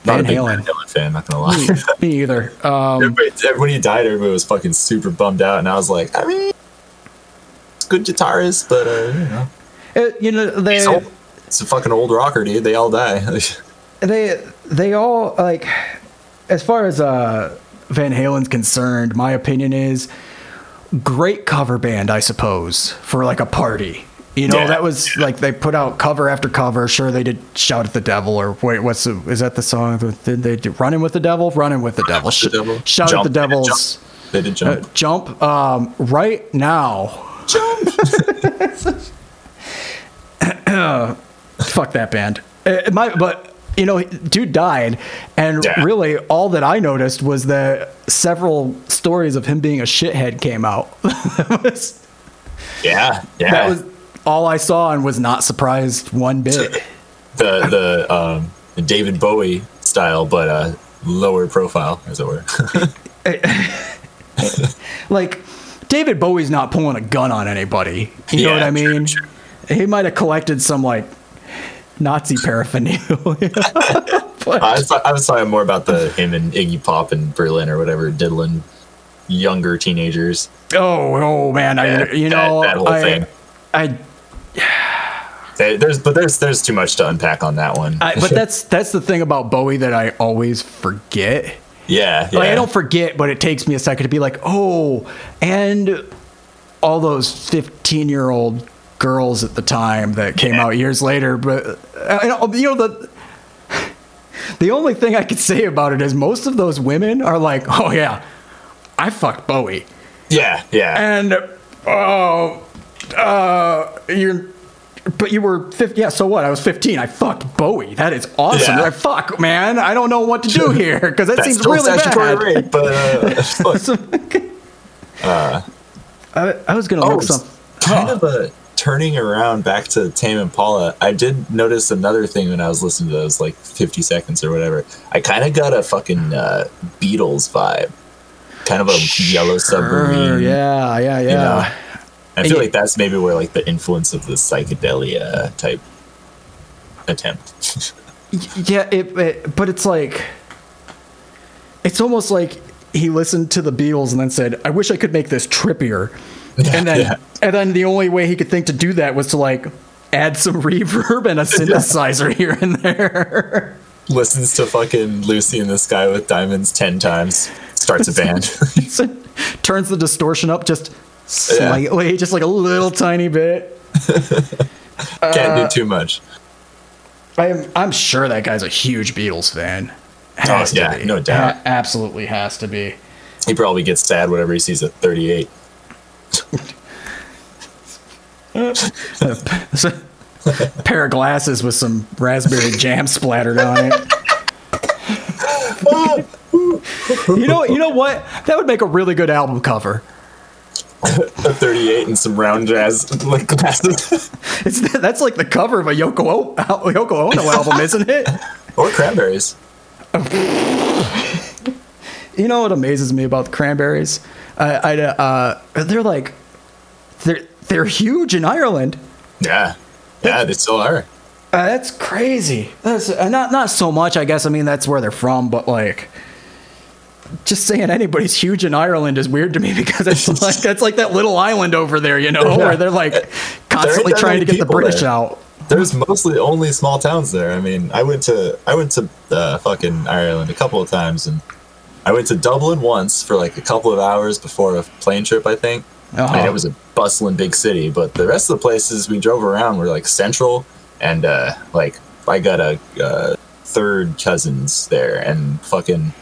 S2: Not
S1: Van
S2: a big
S1: Halen.
S2: Van Halen fan. Not gonna lie. [laughs]
S1: Me either. Um,
S2: Everybody- when he died, everybody was fucking super bummed out, and I was like, I mean, it's good guitarist, but uh, you know,
S1: it- you know they
S2: he's old. It's a fucking old rocker, dude. They all die. [laughs]
S1: they they all like as far as uh Van Halen's concerned, my opinion is great cover band, I suppose, for like a party. You know,
S2: Yeah,
S1: that was like they put out cover after cover. Sure, they did "Shout at the Devil" or wait, what's the, is that the song? Did they do "Running with the Devil"? "Running with the Devil."
S2: with the Devil.
S1: Shout
S2: Jump.
S1: at the
S2: They did
S1: Devils.
S2: they did jump.
S1: Uh,
S2: jump.
S1: jump um, right now. Jump. [laughs] [laughs] Fuck that band. Uh, my, but you know, dude died, and
S2: Yeah.
S1: really all that I noticed was that several stories of him being a shithead came out. was [laughs]
S2: yeah, yeah.
S1: that was all I saw, and was not surprised one bit. [laughs]
S2: the the um, David Bowie style, but uh, lower profile, as it were. [laughs]
S1: like David Bowie's not pulling a gun on anybody. You know what I
S2: true,
S1: mean?
S2: true.
S1: He might have collected some like Nazi paraphernalia. [laughs] But-
S2: I, was, I was talking more about the him and Iggy Pop in Berlin or whatever, diddling younger teenagers.
S1: oh, oh man, I you know
S2: that whole
S1: I,
S2: thing.
S1: I
S2: They, there's but there's there's too much to unpack on that one.
S1: I but that's that's the thing about Bowie that I always forget.
S2: yeah, yeah.
S1: Like I don't forget, but it takes me a second to be like, oh, and all those fifteen-year-old girls at the time that came out years later. But uh, you know, the the only thing I could say about it is most of those women are like, oh yeah, I fucked Bowie,
S2: yeah, yeah.
S1: and oh, uh, you're. But you were 50, yeah, so what? I was 15. I fucked Bowie. That is awesome.
S2: Yeah.
S1: Like, fuck, man. I don't know what to do here because that seems really bad.
S2: rape, but uh, fuck. [laughs] [laughs]
S1: I, I was gonna
S2: Oh,
S1: look some.
S2: kind of a turning around back to Tame Impala. I did notice another thing when I was listening to those like 50 seconds or whatever. I kind of got a fucking uh, Beatles vibe, kind of a yellow submarine.
S1: Sure, yeah, yeah, yeah.
S2: know? I feel like that's maybe where like the influence of the psychedelia type attempt.
S1: Yeah, it, it, but it's like, it's almost like he listened to the Beatles and then said, "I wish I could make this trippier," and then
S2: Yeah.
S1: and then the only way he could think to do that was to like add some [laughs] reverb and a synthesizer here and there.
S2: Listens to fucking Lucy in the Sky with Diamonds 10 times, starts a band. [laughs]
S1: Turns the distortion up just slightly, just like a little tiny bit. [laughs]
S2: Can't do too much.
S1: I'm I'm sure that guy's a huge Beatles fan. Oh, has
S2: Oh, yeah, no doubt.
S1: Ha- absolutely has to be.
S2: He probably gets sad whenever he sees a 38.
S1: A pair of glasses with some raspberry jam splattered on it. you know, you know what? That would make a really good album cover.
S2: A 38 and some round jazz like glasses.
S1: It's that's like the cover of a Yoko o- Yoko Ono album, isn't it?
S2: or cranberries.
S1: You know what amazes me about the Cranberries? I, I uh, they're like they're they're huge in Ireland.
S2: Yeah. Yeah, they still are.
S1: Uh, that's crazy. That's uh, not not so much. I guess I mean that's where they're from, but like, just saying anybody's huge in Ireland is weird to me [laughs] because it's [laughs] like that's like that little island over there, you know, where they're like constantly trying to get the British
S2: there.
S1: out.
S2: there's mostly only small towns there. I mean, I went to I went to uh, fucking Ireland a couple of times, and I went to Dublin once for like a couple of hours before a plane trip, I think.
S1: Uh-huh.
S2: And it was a bustling big city, but the rest of the places we drove around were like central, and uh, like I got a uh, third cousins there, and fucking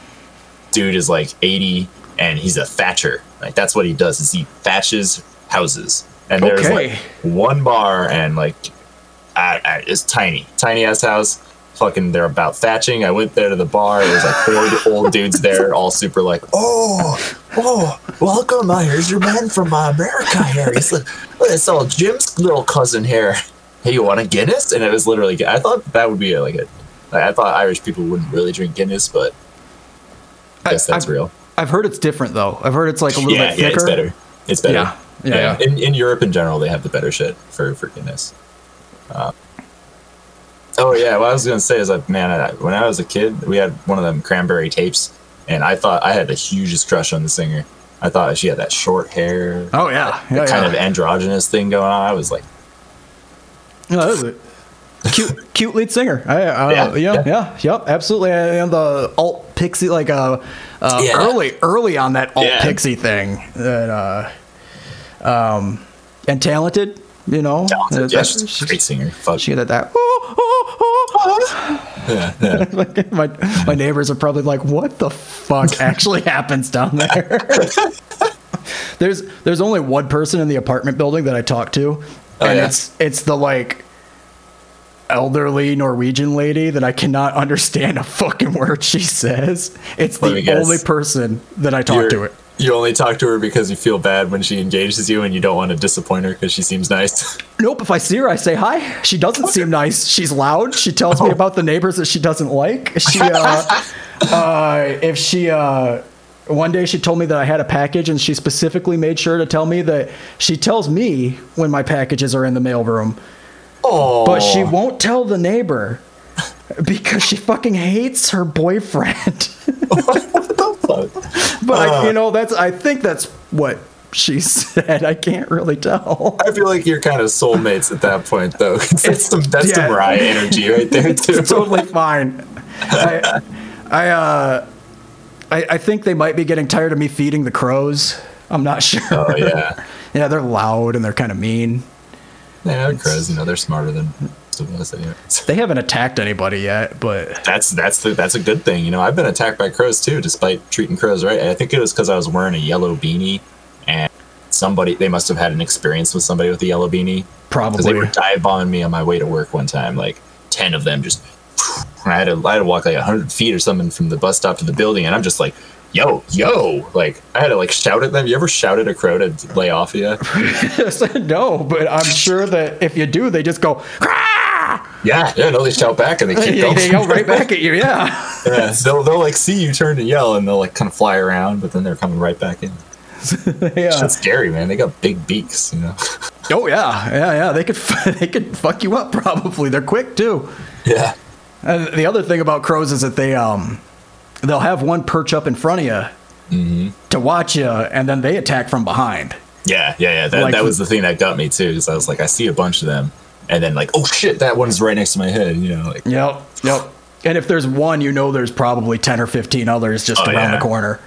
S2: dude is like 80, and he's a thatcher. Like that's what he does is he thatches houses, and there's
S1: Okay.
S2: like one bar, and like I, I, it's tiny, tiny ass house. Fucking, they're about thatching. I went there to the bar. There's like four old dudes there, all super like, oh, oh, welcome. Uh, here's your man from uh, America here. He's like, oh, it's all Jim's little cousin here. Hey, you want a Guinness? And it was literally, I thought that would be like a, like, I thought Irish people wouldn't really drink Guinness, but I guess that's
S1: I've,
S2: real.
S1: I've heard it's different though. I've heard it's like a little
S2: Yeah,
S1: bit
S2: yeah,
S1: thicker.
S2: it's better. It's better.
S1: Yeah, yeah, yeah.
S2: In, in Europe in general, they have the better shit for, for Guinness. Uh, oh yeah, what I was gonna say is like, man, I, when I was a kid, we had one of them cranberry tapes, and I thought I had the hugest crush on the singer. I thought she had that short hair,
S1: Oh yeah, yeah,
S2: kind
S1: yeah.
S2: of androgynous thing going on. I was like,
S1: Yeah, that was it. Cute, [laughs] cute lead singer. I, uh,
S2: Yeah,
S1: yeah, yeah,
S2: yeah.
S1: yep, absolutely. And the alt pixie, like uh, uh early, early on that alt pixie thing. That uh, um, and talented, you know.
S2: Yeah,
S1: that-
S2: she's a
S1: she,
S2: great singer. Fuck.
S1: she had that.
S2: yeah, yeah. [laughs]
S1: Like, my my neighbors are probably like, "What the fuck [laughs] actually happens down there?" [laughs] there's there's only one person in the apartment building that I talk to,
S2: Oh,
S1: and
S2: yeah?
S1: it's it's the like elderly Norwegian lady that I cannot understand a fucking word she says. It's
S2: Let
S1: the only person that I talk
S2: You're-
S1: to it.
S2: You only talk to her because you feel bad when she engages you, and you don't want to disappoint her because she seems nice. [laughs]
S1: Nope. If I see her, I say hi. She doesn't seem nice. She's loud. She tells
S2: Oh.
S1: me about the neighbors that she doesn't like. [laughs] She, uh, uh, if she, uh, one day she told me that I had a package, and she specifically made sure to tell me that she tells me when my packages are in the mailroom,
S2: Oh,
S1: but she won't tell the neighbor [laughs] because she fucking hates her boyfriend. [laughs] but I, you know, that's I think that's what she [laughs] said. I can't really tell.
S2: I feel like you're kind of soulmates at that point, though. that's some that's
S1: yeah.
S2: some Mariah energy right there too.
S1: it's totally fine. I, I, uh, I, I think they might be getting tired of me feeding the crows. I'm not sure.
S2: Oh yeah,
S1: Yeah, they're loud and they're kind of mean.
S2: Yeah. Crows, you know, they're smarter than
S1: They haven't attacked anybody yet, but
S2: That's that's the, that's a good thing. You know, I've been attacked by crows too, despite treating crows right. I think it was because I was wearing a yellow beanie, and somebody they must have had an experience with somebody with a yellow beanie Probably. they were dive bombing me on my way to work one time. Like ten of them just. I had to I had to walk like hundred feet or something from the bus stop to the building, and I'm just like, "Yo, yo!" Like I had to like shout at them. You ever shout at a crow to lay off of you? [laughs]
S1: no, but I'm sure that if you do, they just go. "Rah!"
S2: Yeah, yeah. No, they shout back and they keep going.
S1: they yell right back at you. Yeah. [laughs]
S2: Yeah, they'll they'll like see you turn to yell and they'll like kind of fly around, but then they're coming right back in. [laughs]
S1: yeah.
S2: That's scary, man. They got big beaks, you know.
S1: Oh yeah, yeah, yeah. They could they could fuck you up. Probably. They're quick too.
S2: yeah.
S1: And the other thing about crows is that they um they'll have one perch up in front of you
S2: Mm-hmm.
S1: to watch you, and then they attack from behind.
S2: Yeah, yeah, yeah. That,
S1: Like-
S2: that was the thing that got me too, because I was like, I see a bunch of them, and then like, oh shit, that one's right next to my head, you know, like
S1: Yep, yep. And if there's one, you know there's probably ten or fifteen others just
S2: Oh,
S1: around
S2: yeah.
S1: the corner.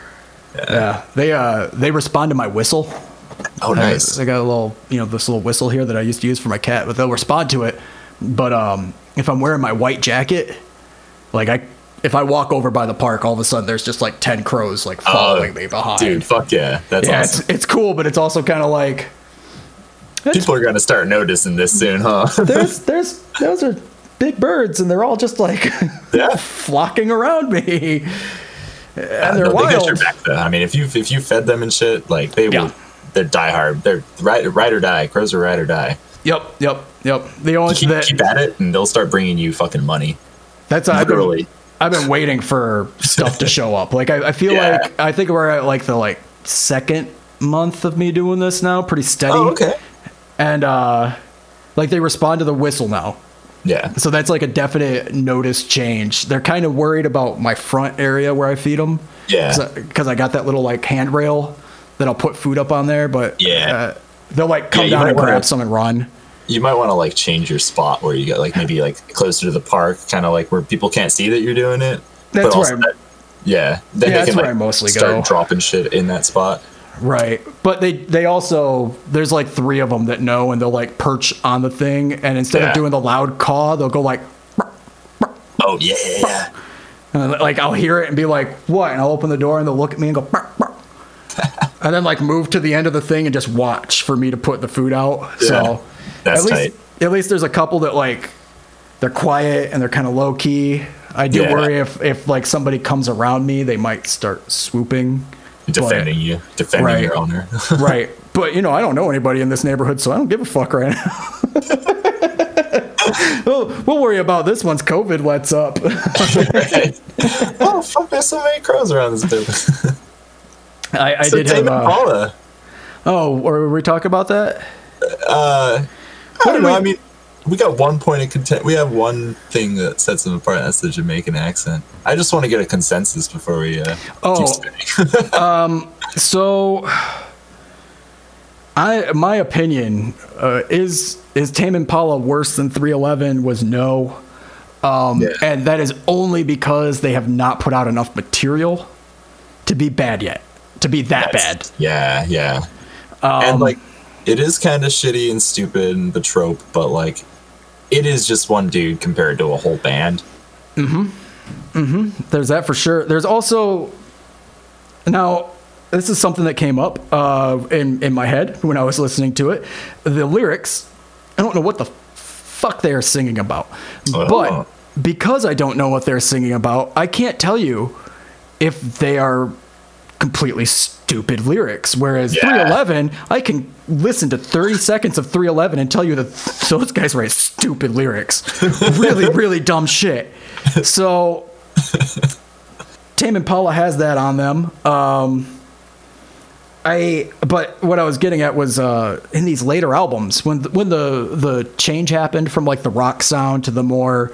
S1: Yeah. They uh they respond to my whistle.
S2: oh nice.
S1: I, I got a little you know this little whistle here that I used to use for my cat, but they'll respond to it. But um if I'm wearing my white jacket, like I if I walk over by the park, all of a sudden there's just like ten crows like following uh, me behind.
S2: Dude, fuck yeah, that's
S1: yeah,
S2: awesome.
S1: it's it's cool, but it's also kind of like
S2: People are gonna start noticing this soon, huh? [laughs]
S1: there's there's those are big birds and they're all just like [laughs]
S2: yeah.
S1: flocking around me. And
S2: No,
S1: they're wild.
S2: they got your back though. I mean, if you if you fed them and shit, like they
S1: Yeah.
S2: will, they're diehard. They're ride, ride or die. Crows are ride or die.
S1: Yep, yep, yep. The only
S2: Keep,
S1: that,
S2: keep at it, and they'll start bringing you fucking money.
S1: that's I've been,
S2: Literally.
S1: I've been waiting for stuff to show up. Like I, I feel
S2: Yeah.
S1: like I think we're at like the like second month of me doing this now, pretty steady.
S2: Oh, okay.
S1: And uh like they respond to the whistle now.
S2: Yeah.
S1: So that's like a definite notice change. They're kind of worried about my front area where I feed them.
S2: Yeah.
S1: Because I got that little like handrail that I'll put food up on there, but
S2: Yeah.
S1: uh, they'll like come
S2: Yeah,
S1: down and grab some and run.
S2: You might want to like change your spot where you get like maybe like closer to the park, kind of like where people can't see that you're doing it.
S1: That's where
S2: that- yeah, then
S1: Yeah,
S2: they
S1: that's
S2: can
S1: where
S2: like
S1: I mostly
S2: start
S1: go.
S2: dropping shit in that spot.
S1: Right. But they they also there's like three of them that know and they'll like perch on the thing and instead
S2: Yeah.
S1: of doing the loud caw, they'll go like
S2: Oh yeah, [laughs]
S1: and like I'll hear it and be like, "What?" and I'll open the door and they'll look at me and go. And then like move to the end of the thing and just watch for me to put the food out. So
S2: That's
S1: at least
S2: tight.
S1: at least there's a couple that like they're quiet and they're kind of low key. I do
S2: Yeah.
S1: worry if if like somebody comes around me, they might start swooping. but-
S2: defending you, defending
S1: Right.
S2: your owner. [laughs]
S1: right. But you know, I don't know anybody in this neighborhood, so I don't give a fuck right now. [laughs] we'll, we'll worry about this once COVID lets up. [laughs]
S2: oh fuck! There's so many crows around this dude.
S1: I, I
S2: so
S1: did
S2: Tame
S1: have. Uh,
S2: Impala.
S1: oh, or were we talking about that?
S2: Uh, I don't know.
S1: we-
S2: I mean, we got one point of content. We have one thing that sets them apart. That's the Jamaican accent. I just want to get a consensus before we uh,
S1: Oh.
S2: spinning. [laughs]
S1: So, I my opinion uh, is is Tame Impala worse than 311 was no, um,
S2: Yeah.
S1: and that is only because they have not put out enough material to be bad yet, to be that bad.
S2: Yeah, yeah.
S1: Um,
S2: and like, it is kind of shitty and stupid and the trope, but like, it is just one dude compared to a whole band. Mm-hmm. Mm-hmm.
S1: There's that for sure. There's also now this is something that came up uh, in in my head when I was listening to it. The lyrics, I don't know what the fuck they are singing about,
S2: Oh.
S1: but because I don't know what they're singing about, I can't tell you if they are completely stupid lyrics. Whereas
S2: Yeah.
S1: 311, I can listen to 30 seconds of 311 and tell you that those guys write stupid lyrics. really, [laughs] really dumb shit. So Tame Impala has that on them. Um, I but what I was getting at was uh, in these later albums when the, when the the change happened from like the rock sound to the more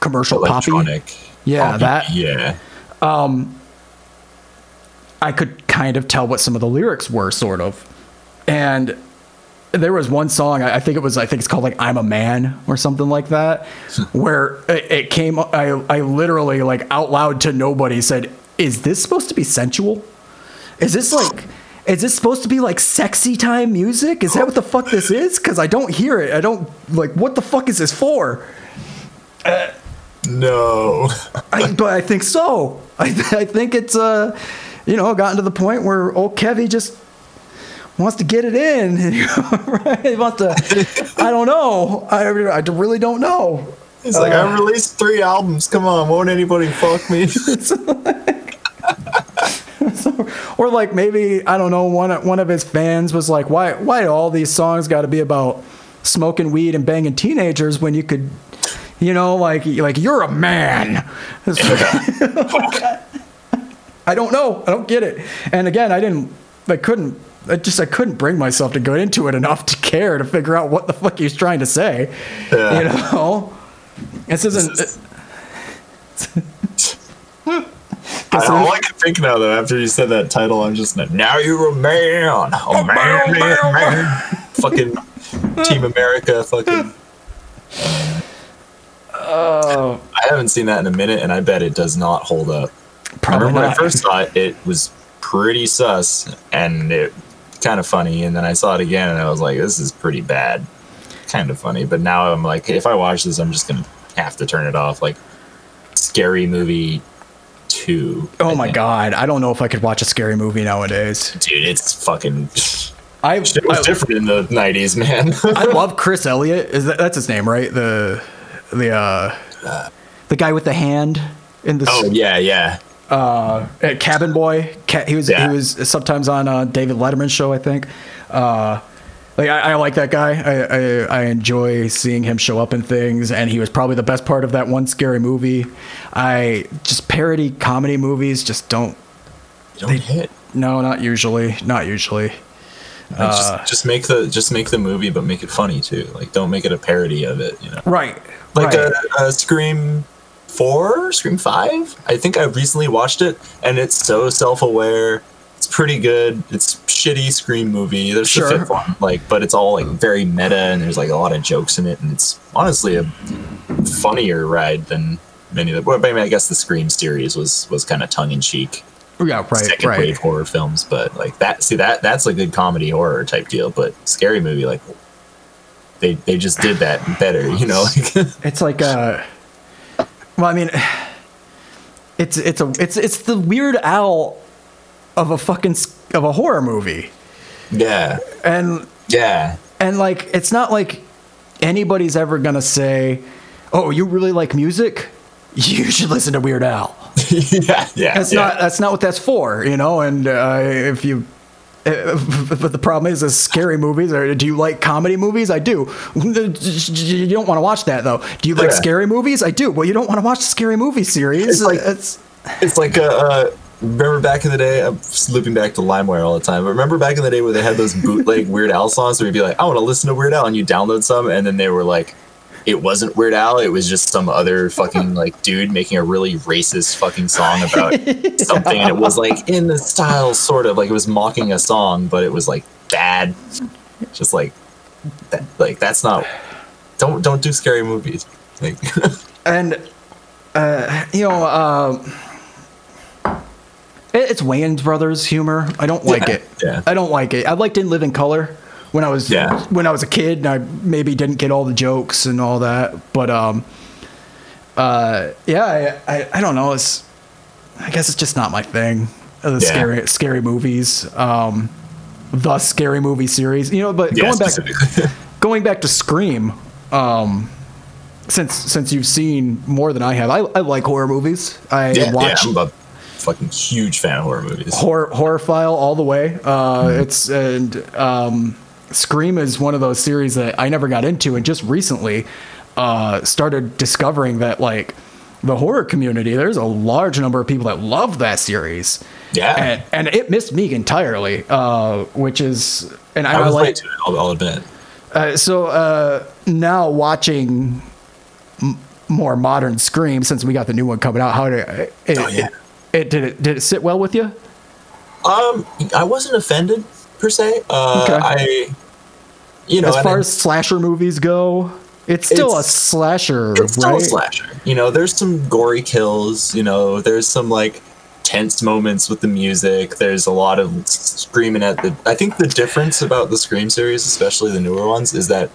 S1: commercial poppy.
S2: Electronic.
S1: Yeah,
S2: poppy,
S1: that-
S2: Yeah.
S1: I could kind of tell what some of the lyrics were, sort of. And there was one song, I think it was, I think it's called like "I'm a Man" or something like that, [laughs] where it, it came. I I literally like out loud to nobody said, "Is this supposed to be sensual? Is this like?" Is this supposed to be like sexy time music? Is that what the fuck this is? Because I don't hear it. I don't like. What the fuck is this for?
S2: No.
S1: I, but I think so. I, I think it's uh, you know, gotten to the point where old Kevy just wants to get it in. [laughs] right? He wants to. I don't know. I, I really don't know.
S2: He's like,
S1: Uh.
S2: I released three albums. Come on, won't anybody fuck me? [laughs]
S1: Or like maybe I don't know. One one of his fans was like, "Why why do all these songs got to be about smoking weed and banging teenagers when you could?" You know, like like you're a man. [laughs] I don't know. I don't get it. And again, I didn't. I couldn't. I just I couldn't bring myself to go into it enough to care to figure out what the fuck he was trying to say.
S2: Yeah.
S1: You know, this isn't. [laughs]
S2: I, all I can think now, though, after you said that title, I'm just like, now you're a man, a man, man, man. fucking Team America, fucking.
S1: Oh,
S2: I haven't seen that in a minute, and I bet it does not hold up. I
S1: probably
S2: remember when I first saw it, it was pretty sus and it kind of funny, and then I saw it again, and I was like, this is pretty bad, kind of funny. But now I'm like, if I watch this, I'm just gonna have to turn it off. Like, scary movie two.
S1: Oh
S2: I
S1: my
S2: think.
S1: god, I don't know if I could watch a scary movie nowadays.
S2: dude, it's fucking.
S1: I [laughs]
S2: It was
S1: I,
S2: different in the '90s, man.
S1: I [laughs] love Chris Elliott. Is that that's his name, right? The the uh the guy with the hand in the
S2: oh yeah, yeah.
S1: Uh, Cabin Boy. He was
S2: Yeah.
S1: he was sometimes on uh, David Letterman's show, I think. Uh, like I, I like that guy. I, I I enjoy seeing him show up in things, and he was probably the best part of that one scary movie. I just parody comedy movies just don't.
S2: Don't hit.
S1: No, not usually. Not usually.
S2: Like,
S1: Uh,
S2: just just make the just make the movie, but make it funny too. Like, don't make it a parody of it. You know.
S1: Right.
S2: like
S1: right.
S2: a, a Scream four, Scream five. I think I recently watched it, and it's so self aware. It's pretty good. It's shitty Scream movie. There's
S1: Sure.
S2: the fifth one, like, but it's all like very meta, and there's like a lot of jokes in it, and it's honestly a funnier ride than many of the. Well, I mean, I guess the Scream series was was kind of tongue in cheek,
S1: Yeah, right,
S2: second
S1: right.
S2: wave horror films, but like that. See that that's a good comedy horror type deal, but scary movie like. They, they just did that better, you know. Like,
S1: It's like uh well, I mean it's it's a it's it's the Weird Al of a fucking of a horror movie.
S2: yeah,
S1: And
S2: yeah,
S1: and like it's not like anybody's ever going to say, "Oh, you really like music? You should listen to Weird Al." [laughs]
S2: yeah, yeah.
S1: That's
S2: yeah.
S1: not that's not what that's for, you know. And uh, if you, [laughs] but the problem is, is scary movies. Or do you like comedy movies? I do. You don't want to watch that though. Do you like
S2: Yeah.
S1: scary movies? I do. Well, you don't want to watch the scary movie series.
S2: It's like-
S1: it's
S2: It's like uh, uh remember back in the day. I'm looping back to LimeWire all the time. But remember back in the day where they had those bootleg Weird Al songs where you'd be like, I want to listen to Weird Al, and you download some, and then they were like, it wasn't Weird Al. It was just some other fucking like dude making a really racist fucking song about [laughs] something, and it was like in the style sort of like it was mocking a song, but it was like bad. Just like that. Like that's not. Don't don't do scary movies. Like [laughs]
S1: and uh, you know, uh, it's Wayans brothers humor. I don't like
S2: Yeah,
S1: it.
S2: yeah.
S1: I don't like it. I liked In Living Color when I was
S2: Yeah.
S1: when I was a kid, and I maybe didn't get all the jokes and all that. But um, uh, yeah, I, I I don't know. It's I guess it's just not my thing. uh, The
S2: Yeah.
S1: scary scary movies. Um, the scary movie series. You know, but
S2: yeah,
S1: going back [laughs] going back to Scream, um, since since you've seen more than I have, I, I like horror movies. I
S2: yeah,
S1: watch
S2: yeah, I'm a fucking huge fan of horror movies.
S1: horror horror file all the way. Uh, It's and um, Scream is one of those series that I never got into, and just recently uh, started discovering that like the horror community, there's a large number of people that love that series.
S2: Yeah.
S1: and, and it missed me entirely, uh, which is and I,
S2: I was
S1: like,
S2: to it. I'll, I'll admit.
S1: uh, so uh, now watching m- more modern Scream since we got the new one coming out, how did it, it,
S2: Oh, yeah.
S1: it, did it did it sit well with you?
S2: Um, I wasn't offended per se. Uh,
S1: Okay.
S2: I, you know,
S1: as far as slasher movies go, it's still
S2: It's-
S1: a slasher,
S2: it's still
S1: right?
S2: a slasher. You know, there's some gory kills. You know, there's some like tense moments with the music. There's a lot of screaming at the. I think the difference about the Scream series, especially the newer ones, is that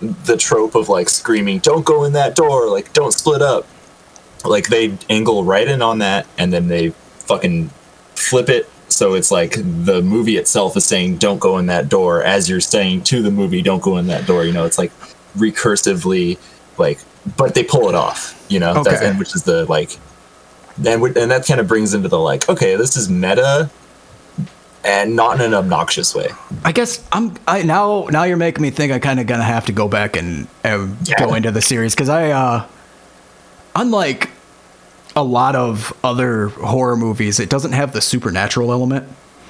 S2: the trope of like screaming, "Don't go in that door!" Like, "Don't split up." Like they angle right in on that, and then they fucking flip it. So it's like the movie itself is saying, "Don't go in that door," as you're saying to the movie, "Don't go in that door." You know, it's like recursively, like, but they pull it off. You know, That's-
S1: Okay.
S2: and which is the like, and and that kind of brings into the like, okay, this is meta, and not in an obnoxious way.
S1: I guess I'm I now now you're making me think I kind of gonna have to go back and, and
S2: Yeah.
S1: go into the series because I uh unlike a lot of other horror movies, it doesn't have the supernatural element.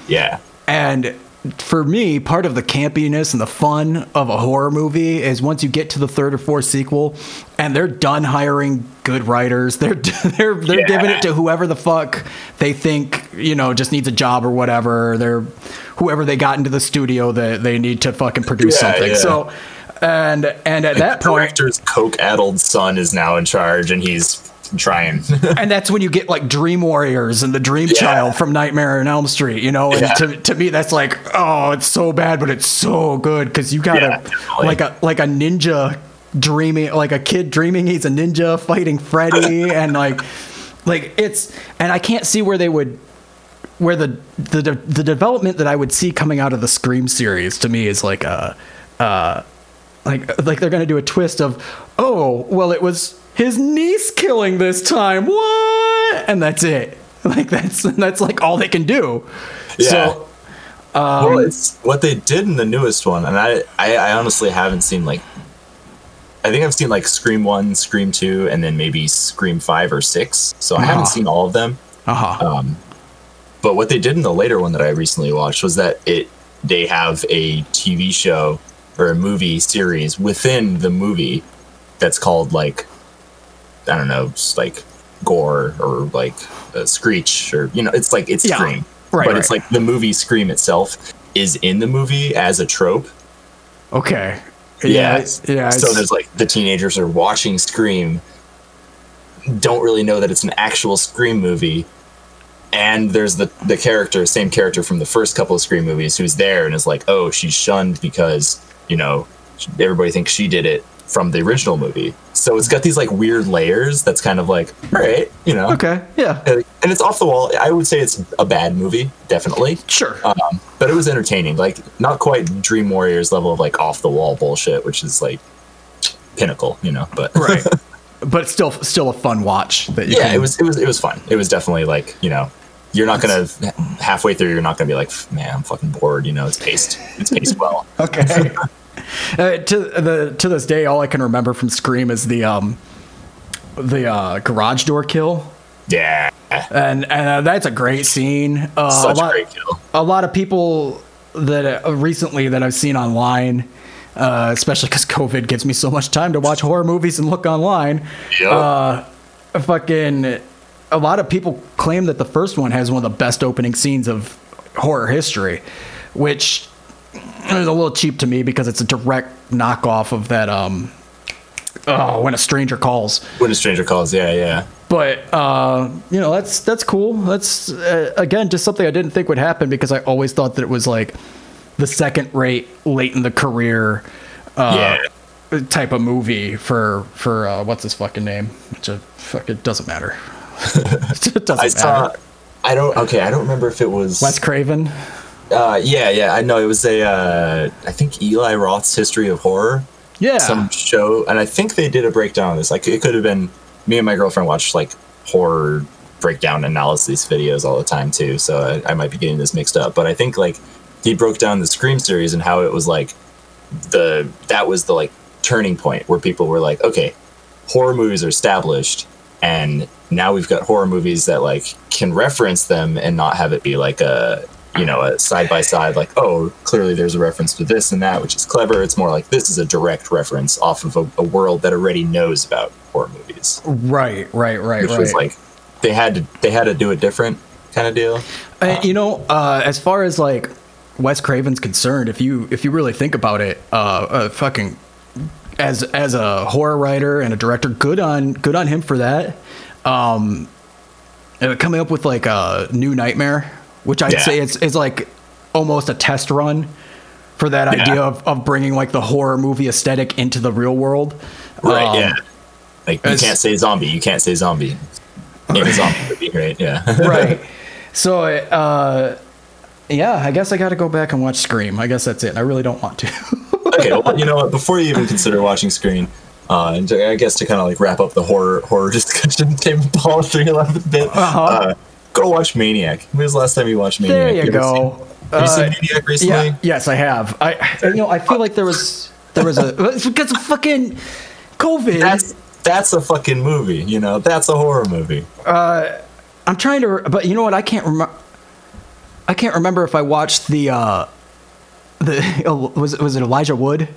S2: Yeah,
S1: And for me, part of the campiness and the fun of a horror movie is once you get to the third or fourth sequel, and they're done hiring good writers. They're [laughs] they're they're
S2: Yeah.
S1: giving it to whoever the fuck they think you know just needs a job or whatever. They're whoever they got into the studio that they need to fucking produce
S2: Yeah,
S1: something.
S2: yeah.
S1: So, and and at that
S2: the
S1: point,
S2: director's coke-addled son is now in charge, and he's trying. [laughs]
S1: and that's when you get like Dream Warriors and the Dream
S2: Yeah.
S1: Child from Nightmare on Elm Street, you know. And
S2: Yeah.
S1: to, to me, that's like, oh, it's so bad, but it's so good because you got
S2: Yeah,
S1: a like a like a ninja dreaming, like a kid dreaming he's a ninja fighting Freddy, [laughs] and like like it's and I can't see where they would where the the the development that I would see coming out of the Scream series to me is like a uh like like they're gonna do a twist of oh well it was his niece killing this time what and that's it [laughs] like that's that's like all they can do
S2: Yeah.
S1: so um,
S2: well, it's what they did in the newest one, and I, I, I honestly haven't seen like. I think I've seen like Scream One, Scream Two, and then maybe Scream Five or Six. So I haven't
S1: Uh-huh.
S2: seen all of them.
S1: uh-huh
S2: Um, but what they did in the later one that I recently watched was that it they have a TV show or a movie series within the movie that's called like I don't know, just like gore or like uh, screech or you know, it's like it's
S1: Yeah.
S2: Scream.
S1: Right,
S2: but it's like the movie Scream itself is in the movie as a trope.
S1: Okay.
S2: Yeah,
S1: it's- yeah.
S2: so
S1: it's-
S2: there's like the teenagers are watching Scream, don't really know that it's an actual Scream movie, and there's the the character, same character from the first couple of Scream movies, who's there and is like, oh, she's shunned because you know everybody thinks she did it from the original movie. So it's got these like weird layers. That's kind of like, all right, you know,
S1: okay. Yeah.
S2: and and it's off the wall. I would say it's a bad movie, definitely.
S1: Sure.
S2: Um, but it was entertaining. Like not quite Dream Warriors level of like off the wall bullshit, which is like pinnacle, you know. But [laughs]
S1: right. But it's still still a fun watch that you
S2: yeah,
S1: can,
S2: it was it was it was fun. It was definitely like you know, you're not gonna halfway through, you're not gonna be like, man, I'm fucking bored. You know, it's paced, it's paced well. [laughs]
S1: Okay. [laughs] uh, to the to this day, all I can remember from Scream is the um the uh, garage door kill,
S2: Yeah,
S1: and and uh, that's a great scene. Uh,
S2: such
S1: a lot,
S2: great kill.
S1: a lot of people that uh, recently that I've seen online, uh, especially because COVID gives me so much time to watch horror movies and look online.
S2: Yep.
S1: Uh, fucking, a lot of people claim that the first one has one of the best opening scenes of horror history, which is a little cheap to me because it's a direct knockoff of that. Um, oh, when a stranger calls
S2: when a stranger calls, yeah, yeah.
S1: but uh, you know that's that's cool. That's uh, again just something I didn't think would happen because I always thought that it was like the second rate, late in the career uh, type of movie for for uh, what's his fucking name? Which fuck it doesn't matter. [laughs] it doesn't
S2: I
S1: matter.
S2: saw. I don't. Okay, I don't remember if it was.
S1: Wes Craven.
S2: Uh, yeah, yeah. I know it was a. Uh, I think Eli Roth's History of Horror.
S1: Yeah.
S2: some show, and I think they did a breakdown of this. Like it could have been me and my girlfriend watched like horror breakdown analysis videos all the time too. So I, I might be getting this mixed up, but I think like he broke down the Scream series and how it was like the that was the like turning point where people were like, okay, horror movies are established, and now we've got horror movies that like can reference them and not have it be like a you know a side by side like oh clearly there's a reference to this and that which is clever it's more like this is a direct reference off of a, a world that already knows about horror movies
S1: right, right, right,
S2: which
S1: right.
S2: was like they had to they had to do it different kind of deal
S1: Uh, you know, uh, as far as like Wes Craven's concerned, if you if you really think about it, uh, uh, fucking as as a horror writer and a director, good on good on him for that. Um, uh, coming up with like a new Nightmare, which I'd
S2: Yeah.
S1: say it's is like almost a test run for that
S2: Yeah.
S1: idea of, of bringing like the horror movie aesthetic into the real world.
S2: right
S1: Um,
S2: yeah like you can't say zombie you can't say zombie in a zombie movie right yeah [laughs]
S1: right. So, uh, yeah, I guess I got to go back and watch Scream. I guess that's it. I really don't want to. [laughs]
S2: okay, well, you know what? Before you even consider watching Scream, uh, and to, I guess to kind of like wrap up the horror horror [laughs] discussion, Tame Impala 311 bit,
S1: Uh-huh.
S2: uh, go watch Maniac. When was the last time you watched Maniac?
S1: there you
S2: ever
S1: go.
S2: seen- Have you seen
S1: Uh,
S2: Maniac recently?
S1: yeah, yes, I have. I, you know, I feel like there was there was a [laughs] because of fucking COVID.
S2: That's that's a fucking movie. You know, that's a horror movie.
S1: I'm trying to, but you know what? I can't remember. I can't remember if I watched the uh, the [laughs] was it was it Elijah Wood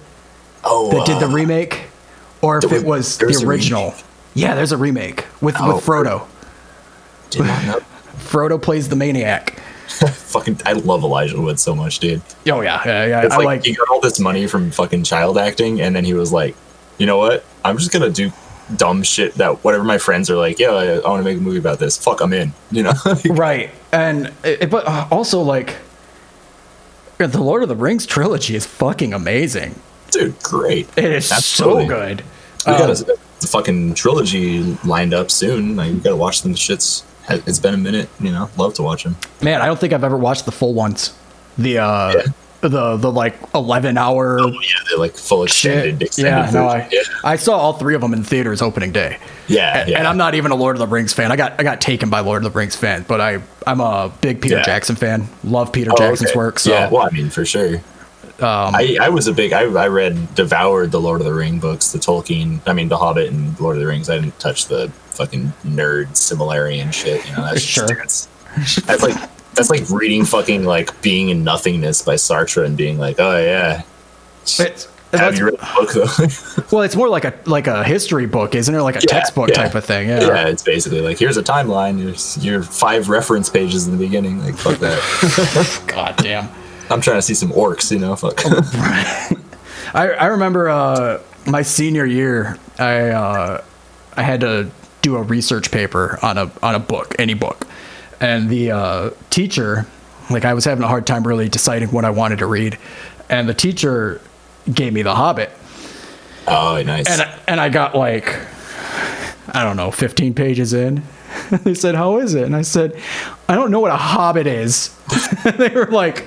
S2: Oh,
S1: that did the
S2: uh,
S1: remake, or if
S2: there
S1: it
S2: was-
S1: was
S2: there was
S1: the original. Yeah, there's a remake with
S2: Oh,
S1: with Frodo.
S2: did not know.
S1: Frodo plays the maniac. [laughs]
S2: fucking, I love Elijah Wood so much, dude.
S1: Oh yeah, yeah, yeah.
S2: It's
S1: I
S2: like,
S1: like.
S2: he got all this money from fucking child acting, and then he was like, you know what? I'm just gonna do dumb shit that whatever my friends are like, yeah, I, I want to make a movie about this. Fuck, I'm in. [laughs] You know? [laughs]
S1: right and it, but uh, also like the lord of the rings trilogy is fucking amazing
S2: dude, great.
S1: it is
S2: Absolutely.
S1: so good
S2: We got
S1: Um,
S2: a, a fucking trilogy lined up soon. Like, we gotta watch them shits. It's been a minute, you know. Love to watch them.
S1: man i don't think i've ever watched the full ones the uh
S2: Yeah.
S1: the the like 11 hour
S2: Oh, yeah, they're like full extended,
S1: shit
S2: extended
S1: yeah no I,
S2: version.
S1: I saw all three of them in theaters opening day
S2: yeah, yeah,
S1: and,
S2: yeah.
S1: and i'm not even a lord of the rings fan i got i got taken by lord of the rings fan but i i'm a big peter
S2: Yeah.
S1: jackson fan love peter
S2: Oh,
S1: jackson's
S2: okay.
S1: work so
S2: yeah, well, I mean, for sure.
S1: um,
S2: I, I was a big I, I read devoured the Lord of the Ring books, the Tolkien I mean the Hobbit and Lord of the Rings. I didn't touch the fucking nerd Silmarillion shit, you know, that's
S1: Sure.
S2: just that's, that's like that's like reading fucking like Being in Nothingness by Sartre and being like, Oh yeah.
S1: It's
S2: Have you read the book though? [laughs]
S1: Well, it's more like a like a history book, isn't it? Like a
S2: Yeah,
S1: textbook
S2: yeah.
S1: type of thing. Yeah.
S2: yeah, it's basically like here's a timeline. Here's your five reference pages in the beginning. Like fuck that. [laughs]
S1: God damn.
S2: I'm trying to see some orcs. You know, fuck. [laughs]
S1: I, I remember uh, my senior year, I uh, I had to do a research paper on a on a book, any book, and the uh, teacher, like I was having a hard time really deciding what I wanted to read, and the teacher gave me The Hobbit,
S2: oh, nice.
S1: and I, and I got like I don't know, 15 pages in. [laughs] they said, "How is it?" And I said, "I don't know what a hobbit is." [laughs] they were like,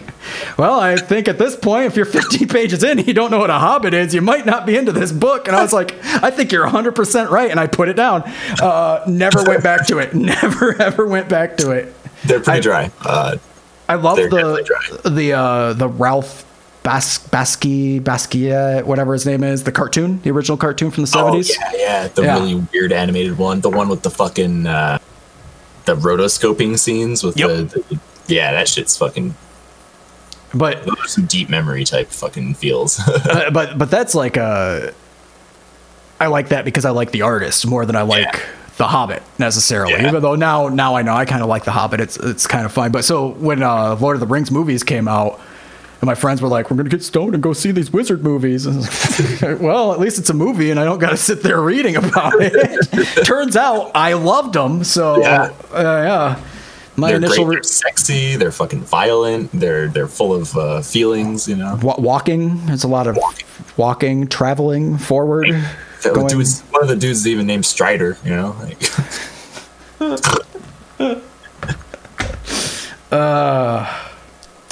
S1: "Well, I think at this point, if you're 15 [laughs] pages in, and you don't know what a hobbit is, you might not be into this book." And I was like, "I think you're 100% right," and I put it down. Uh, never went back to it. Never ever went back to it.
S2: They're pretty
S1: I-
S2: dry. Uh,
S1: I love
S2: They're definitely dry.
S1: the the uh, the Ralph Bas- Basque Basquiat, whatever his name is, the cartoon, the original cartoon from the 70s.
S2: Oh, yeah, yeah, the
S1: Yeah.
S2: really weird animated one, the one with the fucking uh, the rotoscoping scenes with
S1: Yep.
S2: the, the yeah, that shit's fucking
S1: But
S2: those are some deep memory type fucking feels. [laughs]
S1: uh, but but that's like uh I like that because I like the artist more than I like
S2: Yeah.
S1: the Hobbit necessarily.
S2: Yeah.
S1: Even though now now I know I kind of like the Hobbit. It's it's kind of fun. But so when uh, Lord of the Rings movies came out. And my friends were like, "We're gonna get stoned and go see these wizard movies." And I was like, well, at least it's a movie, and I don't got to sit there reading about it. [laughs] Turns out I loved them, so
S2: Yeah.
S1: uh, yeah. My
S2: they're
S1: initial
S2: great,
S1: re-
S2: they're sexy, they're fucking violent, they're they're full of uh, feelings, you know.
S1: wa- walking. There's a lot of walking, traveling forward.
S2: The
S1: going-
S2: dude's- one of the dudes is even named Strider, you know. Like, [laughs]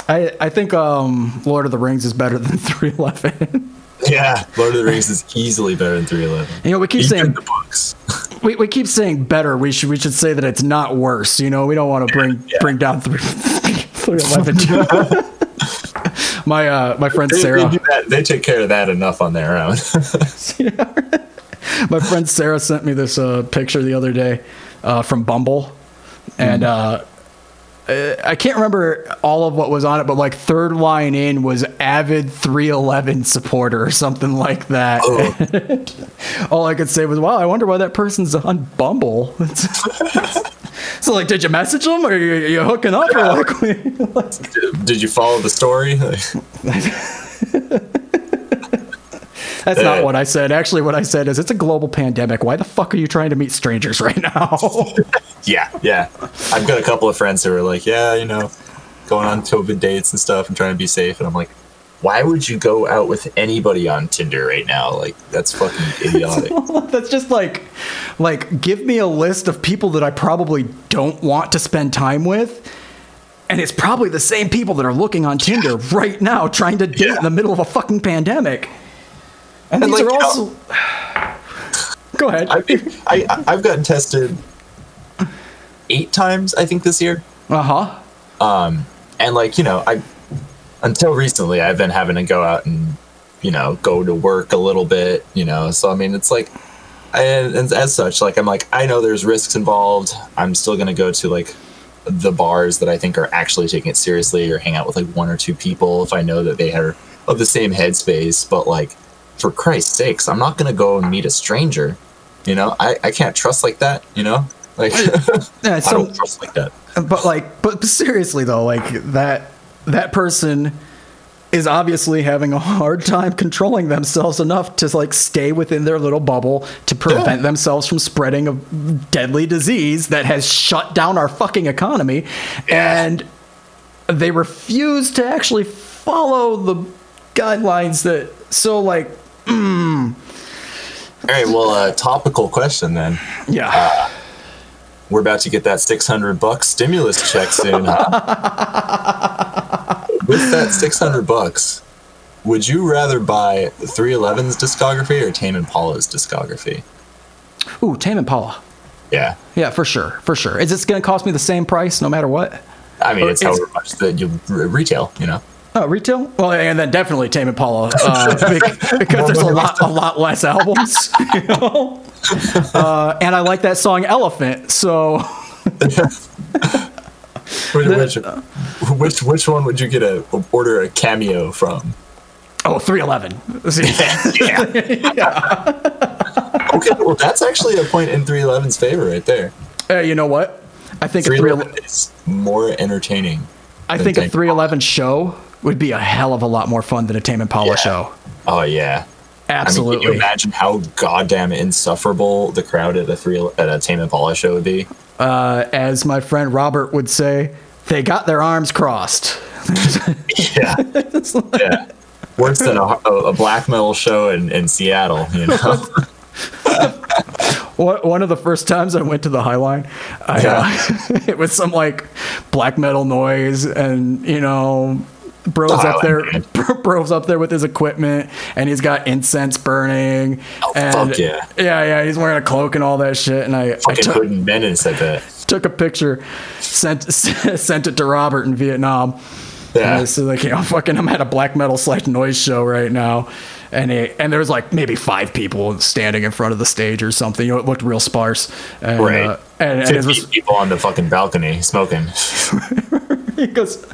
S1: I, I think um, Lord of the Rings is better [laughs] than 311.
S2: yeah, Lord of the Rings is easily better than 311.
S1: you know, we keep
S2: Even
S1: saying
S2: the books. [laughs]
S1: we, we keep saying better. We should we should say that it's not worse. You know, we don't want to bring
S2: Yeah.
S1: bring down 3, [laughs] 311. my uh, my friend
S2: They, they,
S1: Sarah,
S2: that, they take care of that enough on their own.
S1: my friend Sarah sent me this uh, picture the other day uh, from Bumble, and uh, uh, I can't remember all of what was on it, but like third line in was avid 311 supporter or something like that.
S2: Oh. [laughs]
S1: all I could say was, "Wow, I wonder why that person's on Bumble." [laughs] so like, did you message them or are you, you hooking up or like? [laughs]
S2: Did you follow the story?
S1: That's not what I said. Actually, what I said is, it's a global pandemic. Why the fuck are you trying to meet strangers right now? [laughs]
S2: yeah, yeah. I've got a couple of friends who are like, yeah, you know, going on COVID dates and stuff and trying to be safe. And I'm like, why would you go out with anybody on Tinder right now? Like, that's fucking [laughs] idiotic. [laughs]
S1: That's just like, like, give me a list of people that I probably don't want to spend time with. And it's probably the same people that are looking on Tinder right now trying to date
S2: Yeah.
S1: in the middle of a fucking pandemic. And,
S2: And,
S1: these
S2: like,
S1: are
S2: know-
S1: also. [sighs] Go ahead.
S2: I, I, I've gotten tested eight times, I think, this year.
S1: Uh huh.
S2: Um, and like you know i until recently i've been having to go out and you know go to work a little bit you know so i mean it's like and, and as such like i'm like i know there's risks involved i'm still going to go to like the bars that i think are actually taking it seriously or hang out with like one or two people if i know that they are of the same headspace but like for christ's sakes i'm not going to go and meet a stranger you know? I, I can't trust like that you know? Like
S1: Yeah, [laughs]
S2: i don't trust like that.
S1: But like, but seriously though, like that that person is obviously having a hard time controlling themselves enough to like stay within their little bubble to prevent
S2: Yeah.
S1: themselves from spreading a deadly disease that has shut down our fucking economy. And they refuse to actually follow the guidelines that so like
S2: all right well uh, topical question then.
S1: Yeah.
S2: We're about to get that 600 bucks stimulus check soon huh? [laughs] with that 600 bucks would you rather buy 311's discography or tame impala's discography?
S1: Ooh tame impala.
S2: Yeah.
S1: Yeah for sure for sure. Is this gonna cost me the same price no matter what?
S2: I mean
S1: Or
S2: it's however much that you retail you know
S1: Oh, retail? Well, and then definitely Tame Impala uh, [laughs] because there's a lot, a lot less albums, [laughs] you know. Uh, and I like that song Elephant, so [laughs]
S2: which, which, which one would you get a order a cameo from
S1: Oh, 311.
S2: Okay, well, that's actually a point in 311's favor right there.
S1: Uh, you know what? I think a
S2: 311 is more entertaining.
S1: I think a 311 show would be a hell of a lot more fun than a Tame Impala
S2: Yeah.
S1: show.
S2: Oh yeah. I mean,
S1: Absolutely.
S2: can you imagine how goddamn insufferable the crowd at a three at a Tame Impala show would be?
S1: uh, as my friend Robert would say, they got their arms crossed.
S2: Yeah, [laughs] yeah. Worse than a, a, a black metal show in, in Seattle, you know. [laughs]
S1: One one of the first times I went to the Highline, I, uh, [laughs] it was some like black metal noise, and you know, bro's
S2: The
S1: up there, [laughs] bro's up there with his equipment, and he's got incense burning.
S2: Oh,
S1: and
S2: fuck yeah.
S1: yeah, yeah, he's wearing a cloak and all that shit. And I, I
S2: Fucking
S1: took,
S2: Hooded Menace, I bet.
S1: took a picture, sent [laughs] sent it to Robert in Vietnam.
S2: Yeah.
S1: And so like, you know, [laughs] fucking, I'm at a black metal slash noise show right now, and it, and there was like maybe five people standing in front of the stage or something. You know, it looked real sparse. And,
S2: Right.
S1: Uh, and, and it was
S2: people on the fucking balcony smoking.
S1: because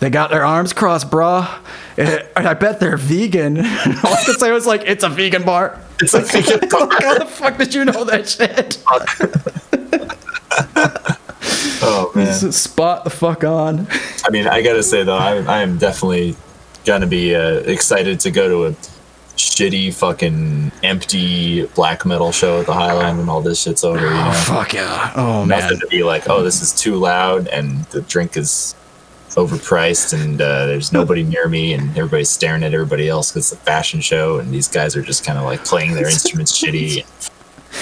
S1: they got their arms crossed, brah. And I bet they're vegan. [laughs] All I could say was like, it's a vegan bar.
S2: It's a fucking [laughs]
S1: How the fuck did you know that shit? [laughs]
S2: Oh man.
S1: Spot the fuck on.
S2: I mean, I gotta say though, I, I am definitely gonna be uh, excited to go to a shitty fucking empty black metal show at the Highline when all this shit's over. You know,
S1: Fuck yeah. Oh man.
S2: nothing to be like, oh, this is too loud and the drink is overpriced and uh, there's nobody near me and everybody's staring at everybody else because it's a fashion show and these guys are just kind of like playing their instruments [laughs] shitty.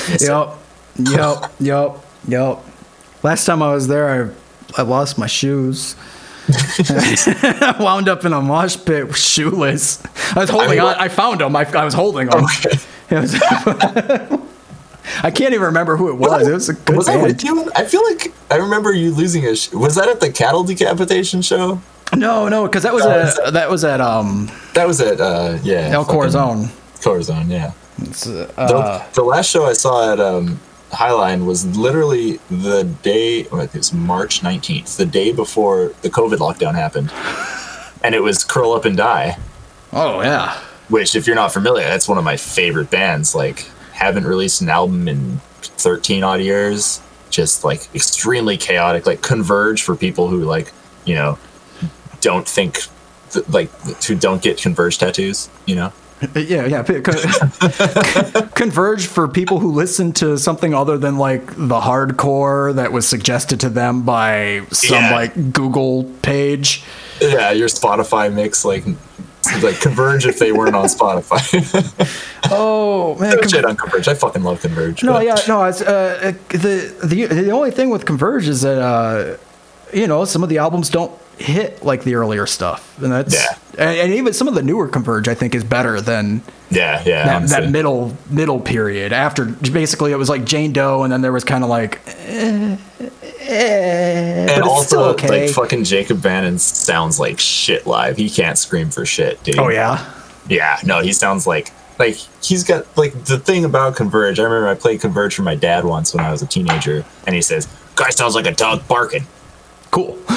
S2: It's like,
S1: Yep. Yep. Yep. Yep. Last time I was there, I, I lost my shoes. I [laughs] [laughs] wound up in a mosh pit shoeless. I was holding
S2: mean,
S1: on. I found them. I, I was holding them.
S2: Okay.
S1: Was- I can't even remember who it was. It was a good
S2: Was I
S1: band.
S2: with you? I feel like I remember you losing a. Sh- was that at the cattle decapitation show?
S1: No, no, because that was
S2: No,
S1: at that was at um
S2: That was at uh yeah
S1: El Corazon.
S2: Corazon, yeah.
S1: It's,
S2: The,
S1: uh,
S2: the last show I saw at um, Highline was literally the day, well, it was March 19th, the day before the COVID lockdown happened. And it was Curl Up and Die,
S1: oh yeah.
S2: which, if you're not familiar, that's one of my favorite bands. Like, haven't released an album in 13 odd years. Just like extremely chaotic, like Converge for people who, like, you know, don't think, th- like, who don't get Converge tattoos, you know?
S1: Uh, yeah, yeah. [laughs] Converge for people who listen to something other than like the hardcore that was suggested to them by some
S2: Yeah.
S1: like Google page.
S2: Yeah, your Spotify mix, like, [laughs] like Converge if they weren't on Spotify. [laughs]
S1: Oh man,
S2: Don't
S1: Con-
S2: shit on Converge. I fucking love Converge.
S1: no,
S2: but-
S1: yeah, no. It's, uh, the the the only thing with Converge is that uh, you know some of the albums don't hit like the earlier stuff, and that's
S2: Yeah.
S1: and, and even some of the newer Converge I think is better than
S2: yeah, yeah.
S1: that, that middle middle period after basically it was like Jane Doe and then there was kind of like eh, eh,
S2: and also,
S1: okay.
S2: like, fucking Jacob Bannon sounds like shit live. He can't scream for shit, dude.
S1: oh yeah,
S2: Yeah, no, he sounds like like he's got like the thing about Converge. I remember I played Converge for my dad once when I was a teenager, and he says, "Guy sounds like a dog barking."
S1: Cool. [laughs]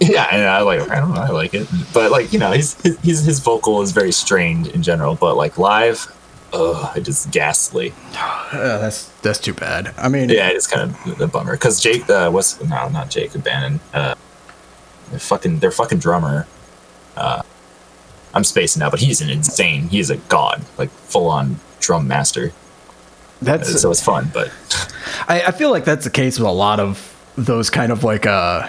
S2: yeah, and I like I don't know, I like it, but like you know, he's his his vocal is very strained in general, but like live, ugh, it just ghastly. [sighs]
S1: Uh, that's that's too bad. I mean,
S2: Yeah, it's kind of a bummer because Jake, uh, what's no, not Jacob Bannon, uh, their fucking their fucking drummer. Uh, I'm spacing out, but he's an insane. He's a god, like full on drum master.
S1: that's
S2: So it's fun, but [laughs]
S1: I, I feel like that's the case with a lot of those kind of like uh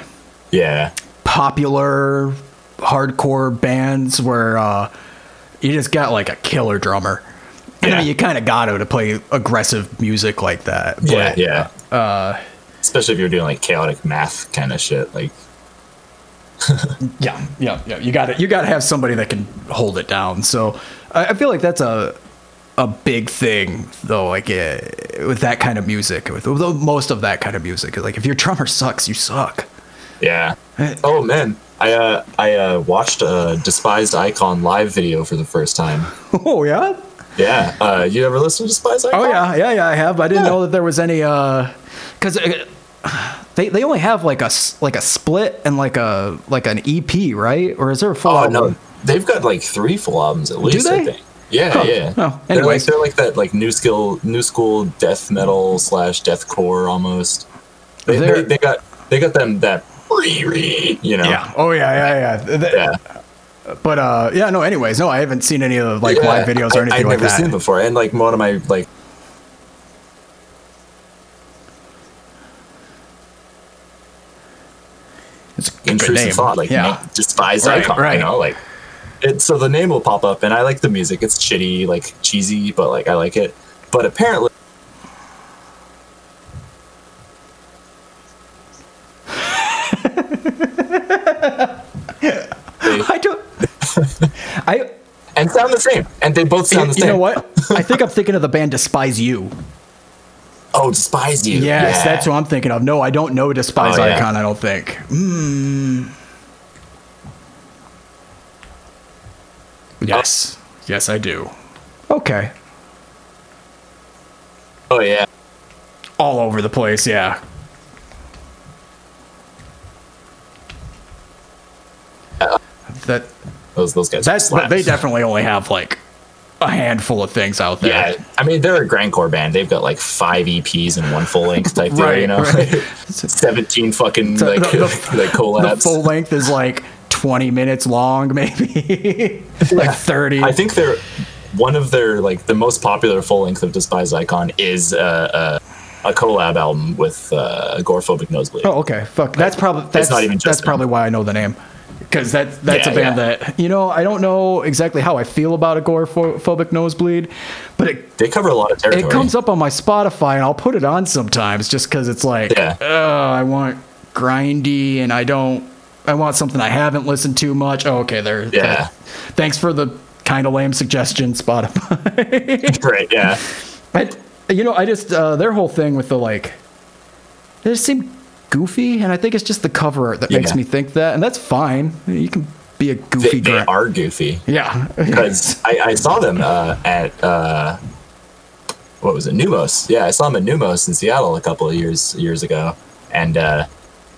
S2: yeah,
S1: popular hardcore bands where uh you just got like a killer drummer. And
S2: Yeah.
S1: then you kind of got to to play aggressive music like that. But,
S2: yeah, yeah.
S1: Uh,
S2: Especially if you're doing like chaotic math kind of shit, like [laughs]
S1: Yeah, yeah, yeah. You got to You got to have somebody that can hold it down. So I, I feel like that's a a big thing, though. Like uh, with that kind of music, with, with most of that kind of music, like if your drummer sucks, you suck.
S2: Yeah. Oh man, I uh, I uh, watched a despised icon live video for the first time. [laughs]
S1: Oh yeah.
S2: Yeah, uh, you ever listen to despised icon?
S1: Oh yeah, yeah, yeah. I have. I didn't
S2: Yeah.
S1: know that there was any. Because uh, they they only have like a like a split and like a like an EP, right? Or is there a full
S2: Oh
S1: album?
S2: no, they've got like three full albums at least.
S1: Do they?
S2: I think. Yeah,
S1: Huh.
S2: yeah.
S1: Oh,
S2: they're like they're like that like new skill, new school death metal slash deathcore almost. They, they, they got they got them that you know.
S1: Yeah. Oh yeah, yeah, yeah.
S2: Yeah.
S1: But uh, yeah. No. Anyways, no, I haven't seen any of like
S2: Yeah,
S1: live videos or anything
S2: I've
S1: like
S2: never
S1: that.
S2: seen before, and like one of my like.
S1: It's
S2: intrusive
S1: name.
S2: thought, like
S1: yeah.
S2: make despised
S1: Right,
S2: icon,
S1: right.
S2: you know, like it. So the name will pop up, and I like the music. It's shitty, like cheesy, but like I like it. But apparently, [laughs]
S1: I don't. [laughs] I.
S2: and sound the same, and they both sound the same.
S1: You
S2: same.
S1: know what? I think I'm thinking of the band Despise You.
S2: Oh, despise you.
S1: Yes,
S2: Yeah.
S1: that's what I'm thinking of. No, I don't know Despise
S2: Oh, yeah.
S1: Icon. I don't think. Mm. Yes. Yes, I do. Okay.
S2: Oh yeah.
S1: All over the place. Yeah. That
S2: Those those guys.
S1: that's
S2: slaps.
S1: they definitely only have like a handful of things out there.
S2: Yeah, I mean they're a grindcore band. They've got like five EPs and one full length type
S1: Right,
S2: you know,
S1: right. [laughs]
S2: seventeen fucking
S1: So
S2: like
S1: the- the- [laughs]
S2: like
S1: The full length is like 20 minutes long, maybe [laughs] like 30.
S2: I think they're one of their like the most popular full length of Despise Icon is uh, uh, a collab album with uh, Agoraphobic Nosebleed.
S1: Oh, okay. Fuck. That's probably that's
S2: not even just
S1: that's
S2: them.
S1: probably why I know the name. Because that that's
S2: Yeah,
S1: a band
S2: yeah.
S1: that you know I don't know exactly how I feel about agoraphobic nosebleed, but it
S2: They cover a lot of territory.
S1: it comes up on my Spotify and I'll put it on sometimes just because it's like,
S2: Yeah.
S1: oh, I want grindy and I don't, I want something I haven't listened to much. Oh, okay, there.
S2: Yeah.
S1: Thanks for the kind of lame suggestion, Spotify. [laughs]
S2: Right, yeah.
S1: I, you know, I just uh, their whole thing with the like, they just seem goofy, and I think it's just the cover art that makes me think that, and that's fine. You can be a goofy
S2: they
S1: dra-
S2: are goofy.
S1: Yeah, [laughs]
S2: Because I, I saw them uh, at, uh, what was it, Neumos. Yeah, I saw them at Neumos in Seattle a couple of years years ago. And uh,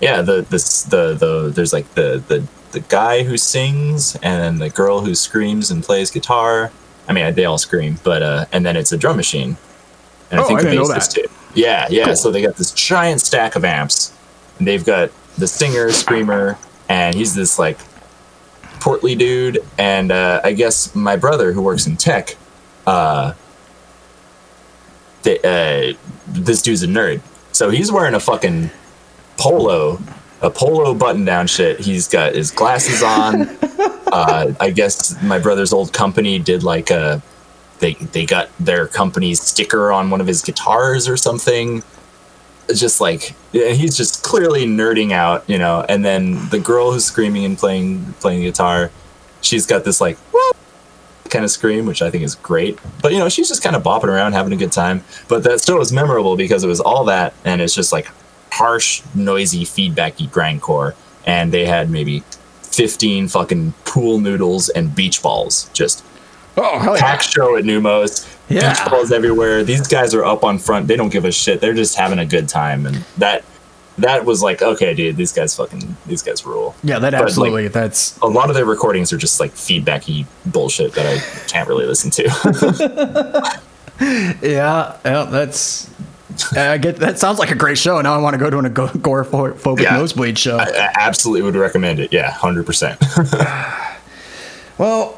S2: yeah, the, this, the, the, there's like the, the, the guy who sings and then the girl who screams and plays guitar. I mean, they all scream, but, uh, and then it's a drum machine. And
S1: Oh,
S2: I think
S1: I
S2: the bass is
S1: that.
S2: too. Yeah, yeah.
S1: Cool.
S2: So they got this giant stack of amps. And they've got the singer, screamer, and he's this like portly dude. And uh, I guess my brother, who works in tech, uh, they, uh, this dude's a nerd. So he's wearing a fucking polo, a polo button down shit. He's got his glasses on. [laughs] uh, I guess my brother's old company did like a they they got their company's sticker on one of his guitars or something. Just like he's just clearly nerding out, you know. And then the girl who's screaming and playing playing guitar, she's got this like kind of scream, which I think is great. But you know, she's just kind of bopping around, having a good time. But that still was memorable because it was all that, and it's just like harsh, noisy, feedbacky grindcore. And they had maybe fifteen fucking pool noodles and beach balls just
S1: oh hell yeah,
S2: show at Neumos.
S1: Yeah.
S2: Beach balls everywhere. These guys are up on front. They don't give a shit. They're just having a good time. And that that was like, okay, dude, these guys fucking these guys rule.
S1: yeah, that
S2: But, like,
S1: absolutely. that's
S2: A lot of their recordings are just like feedbacky bullshit that I can't really listen to. [laughs]
S1: yeah, yeah, that's. I get that sounds like a great show. Now I want to go to an agoraphobic
S2: Yeah.
S1: nosebleed show.
S2: I absolutely would recommend it. Yeah, hundred percent. [laughs]
S1: well,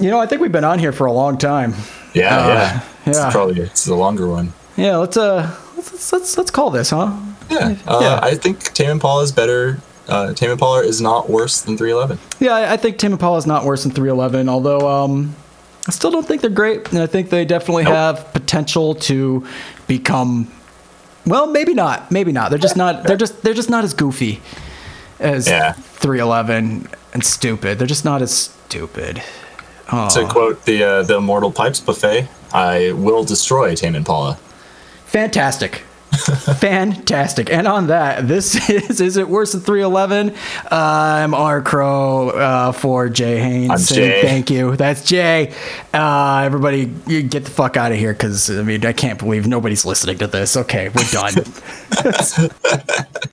S1: you know, I think we've been on here for a long time.
S2: Yeah,
S1: Uh,
S2: yeah. It's
S1: yeah.
S2: probably it's a longer one.
S1: Yeah, let's uh, let's let's let's call this, huh?
S2: Yeah, uh,
S1: Yeah.
S2: I think Tame Impala is better. Uh, Tame Impala is not worse than 311.
S1: Yeah, I- I think Tame Impala is not worse than 311, although um, I still don't think they're great, and I think they definitely
S2: Nope.
S1: have potential to become. Well, maybe not. Maybe not. They're just not. They're just. They're just not as goofy as
S2: Yeah.
S1: 311 and stupid. They're just not as stupid. Oh,
S2: To quote the uh, the Immortal Pipes buffet, I will destroy Tame Impala.
S1: fantastic. [laughs] Fantastic. And on that, this [laughs] is Is It Worse Than 311? I'm R. Cro uh, for Jay Hain.
S2: I'm Jay.
S1: Thank you. That's Jay. Uh, everybody, you get the fuck out of here because, I mean, I can't believe nobody's listening to this. Okay, we're done. [laughs]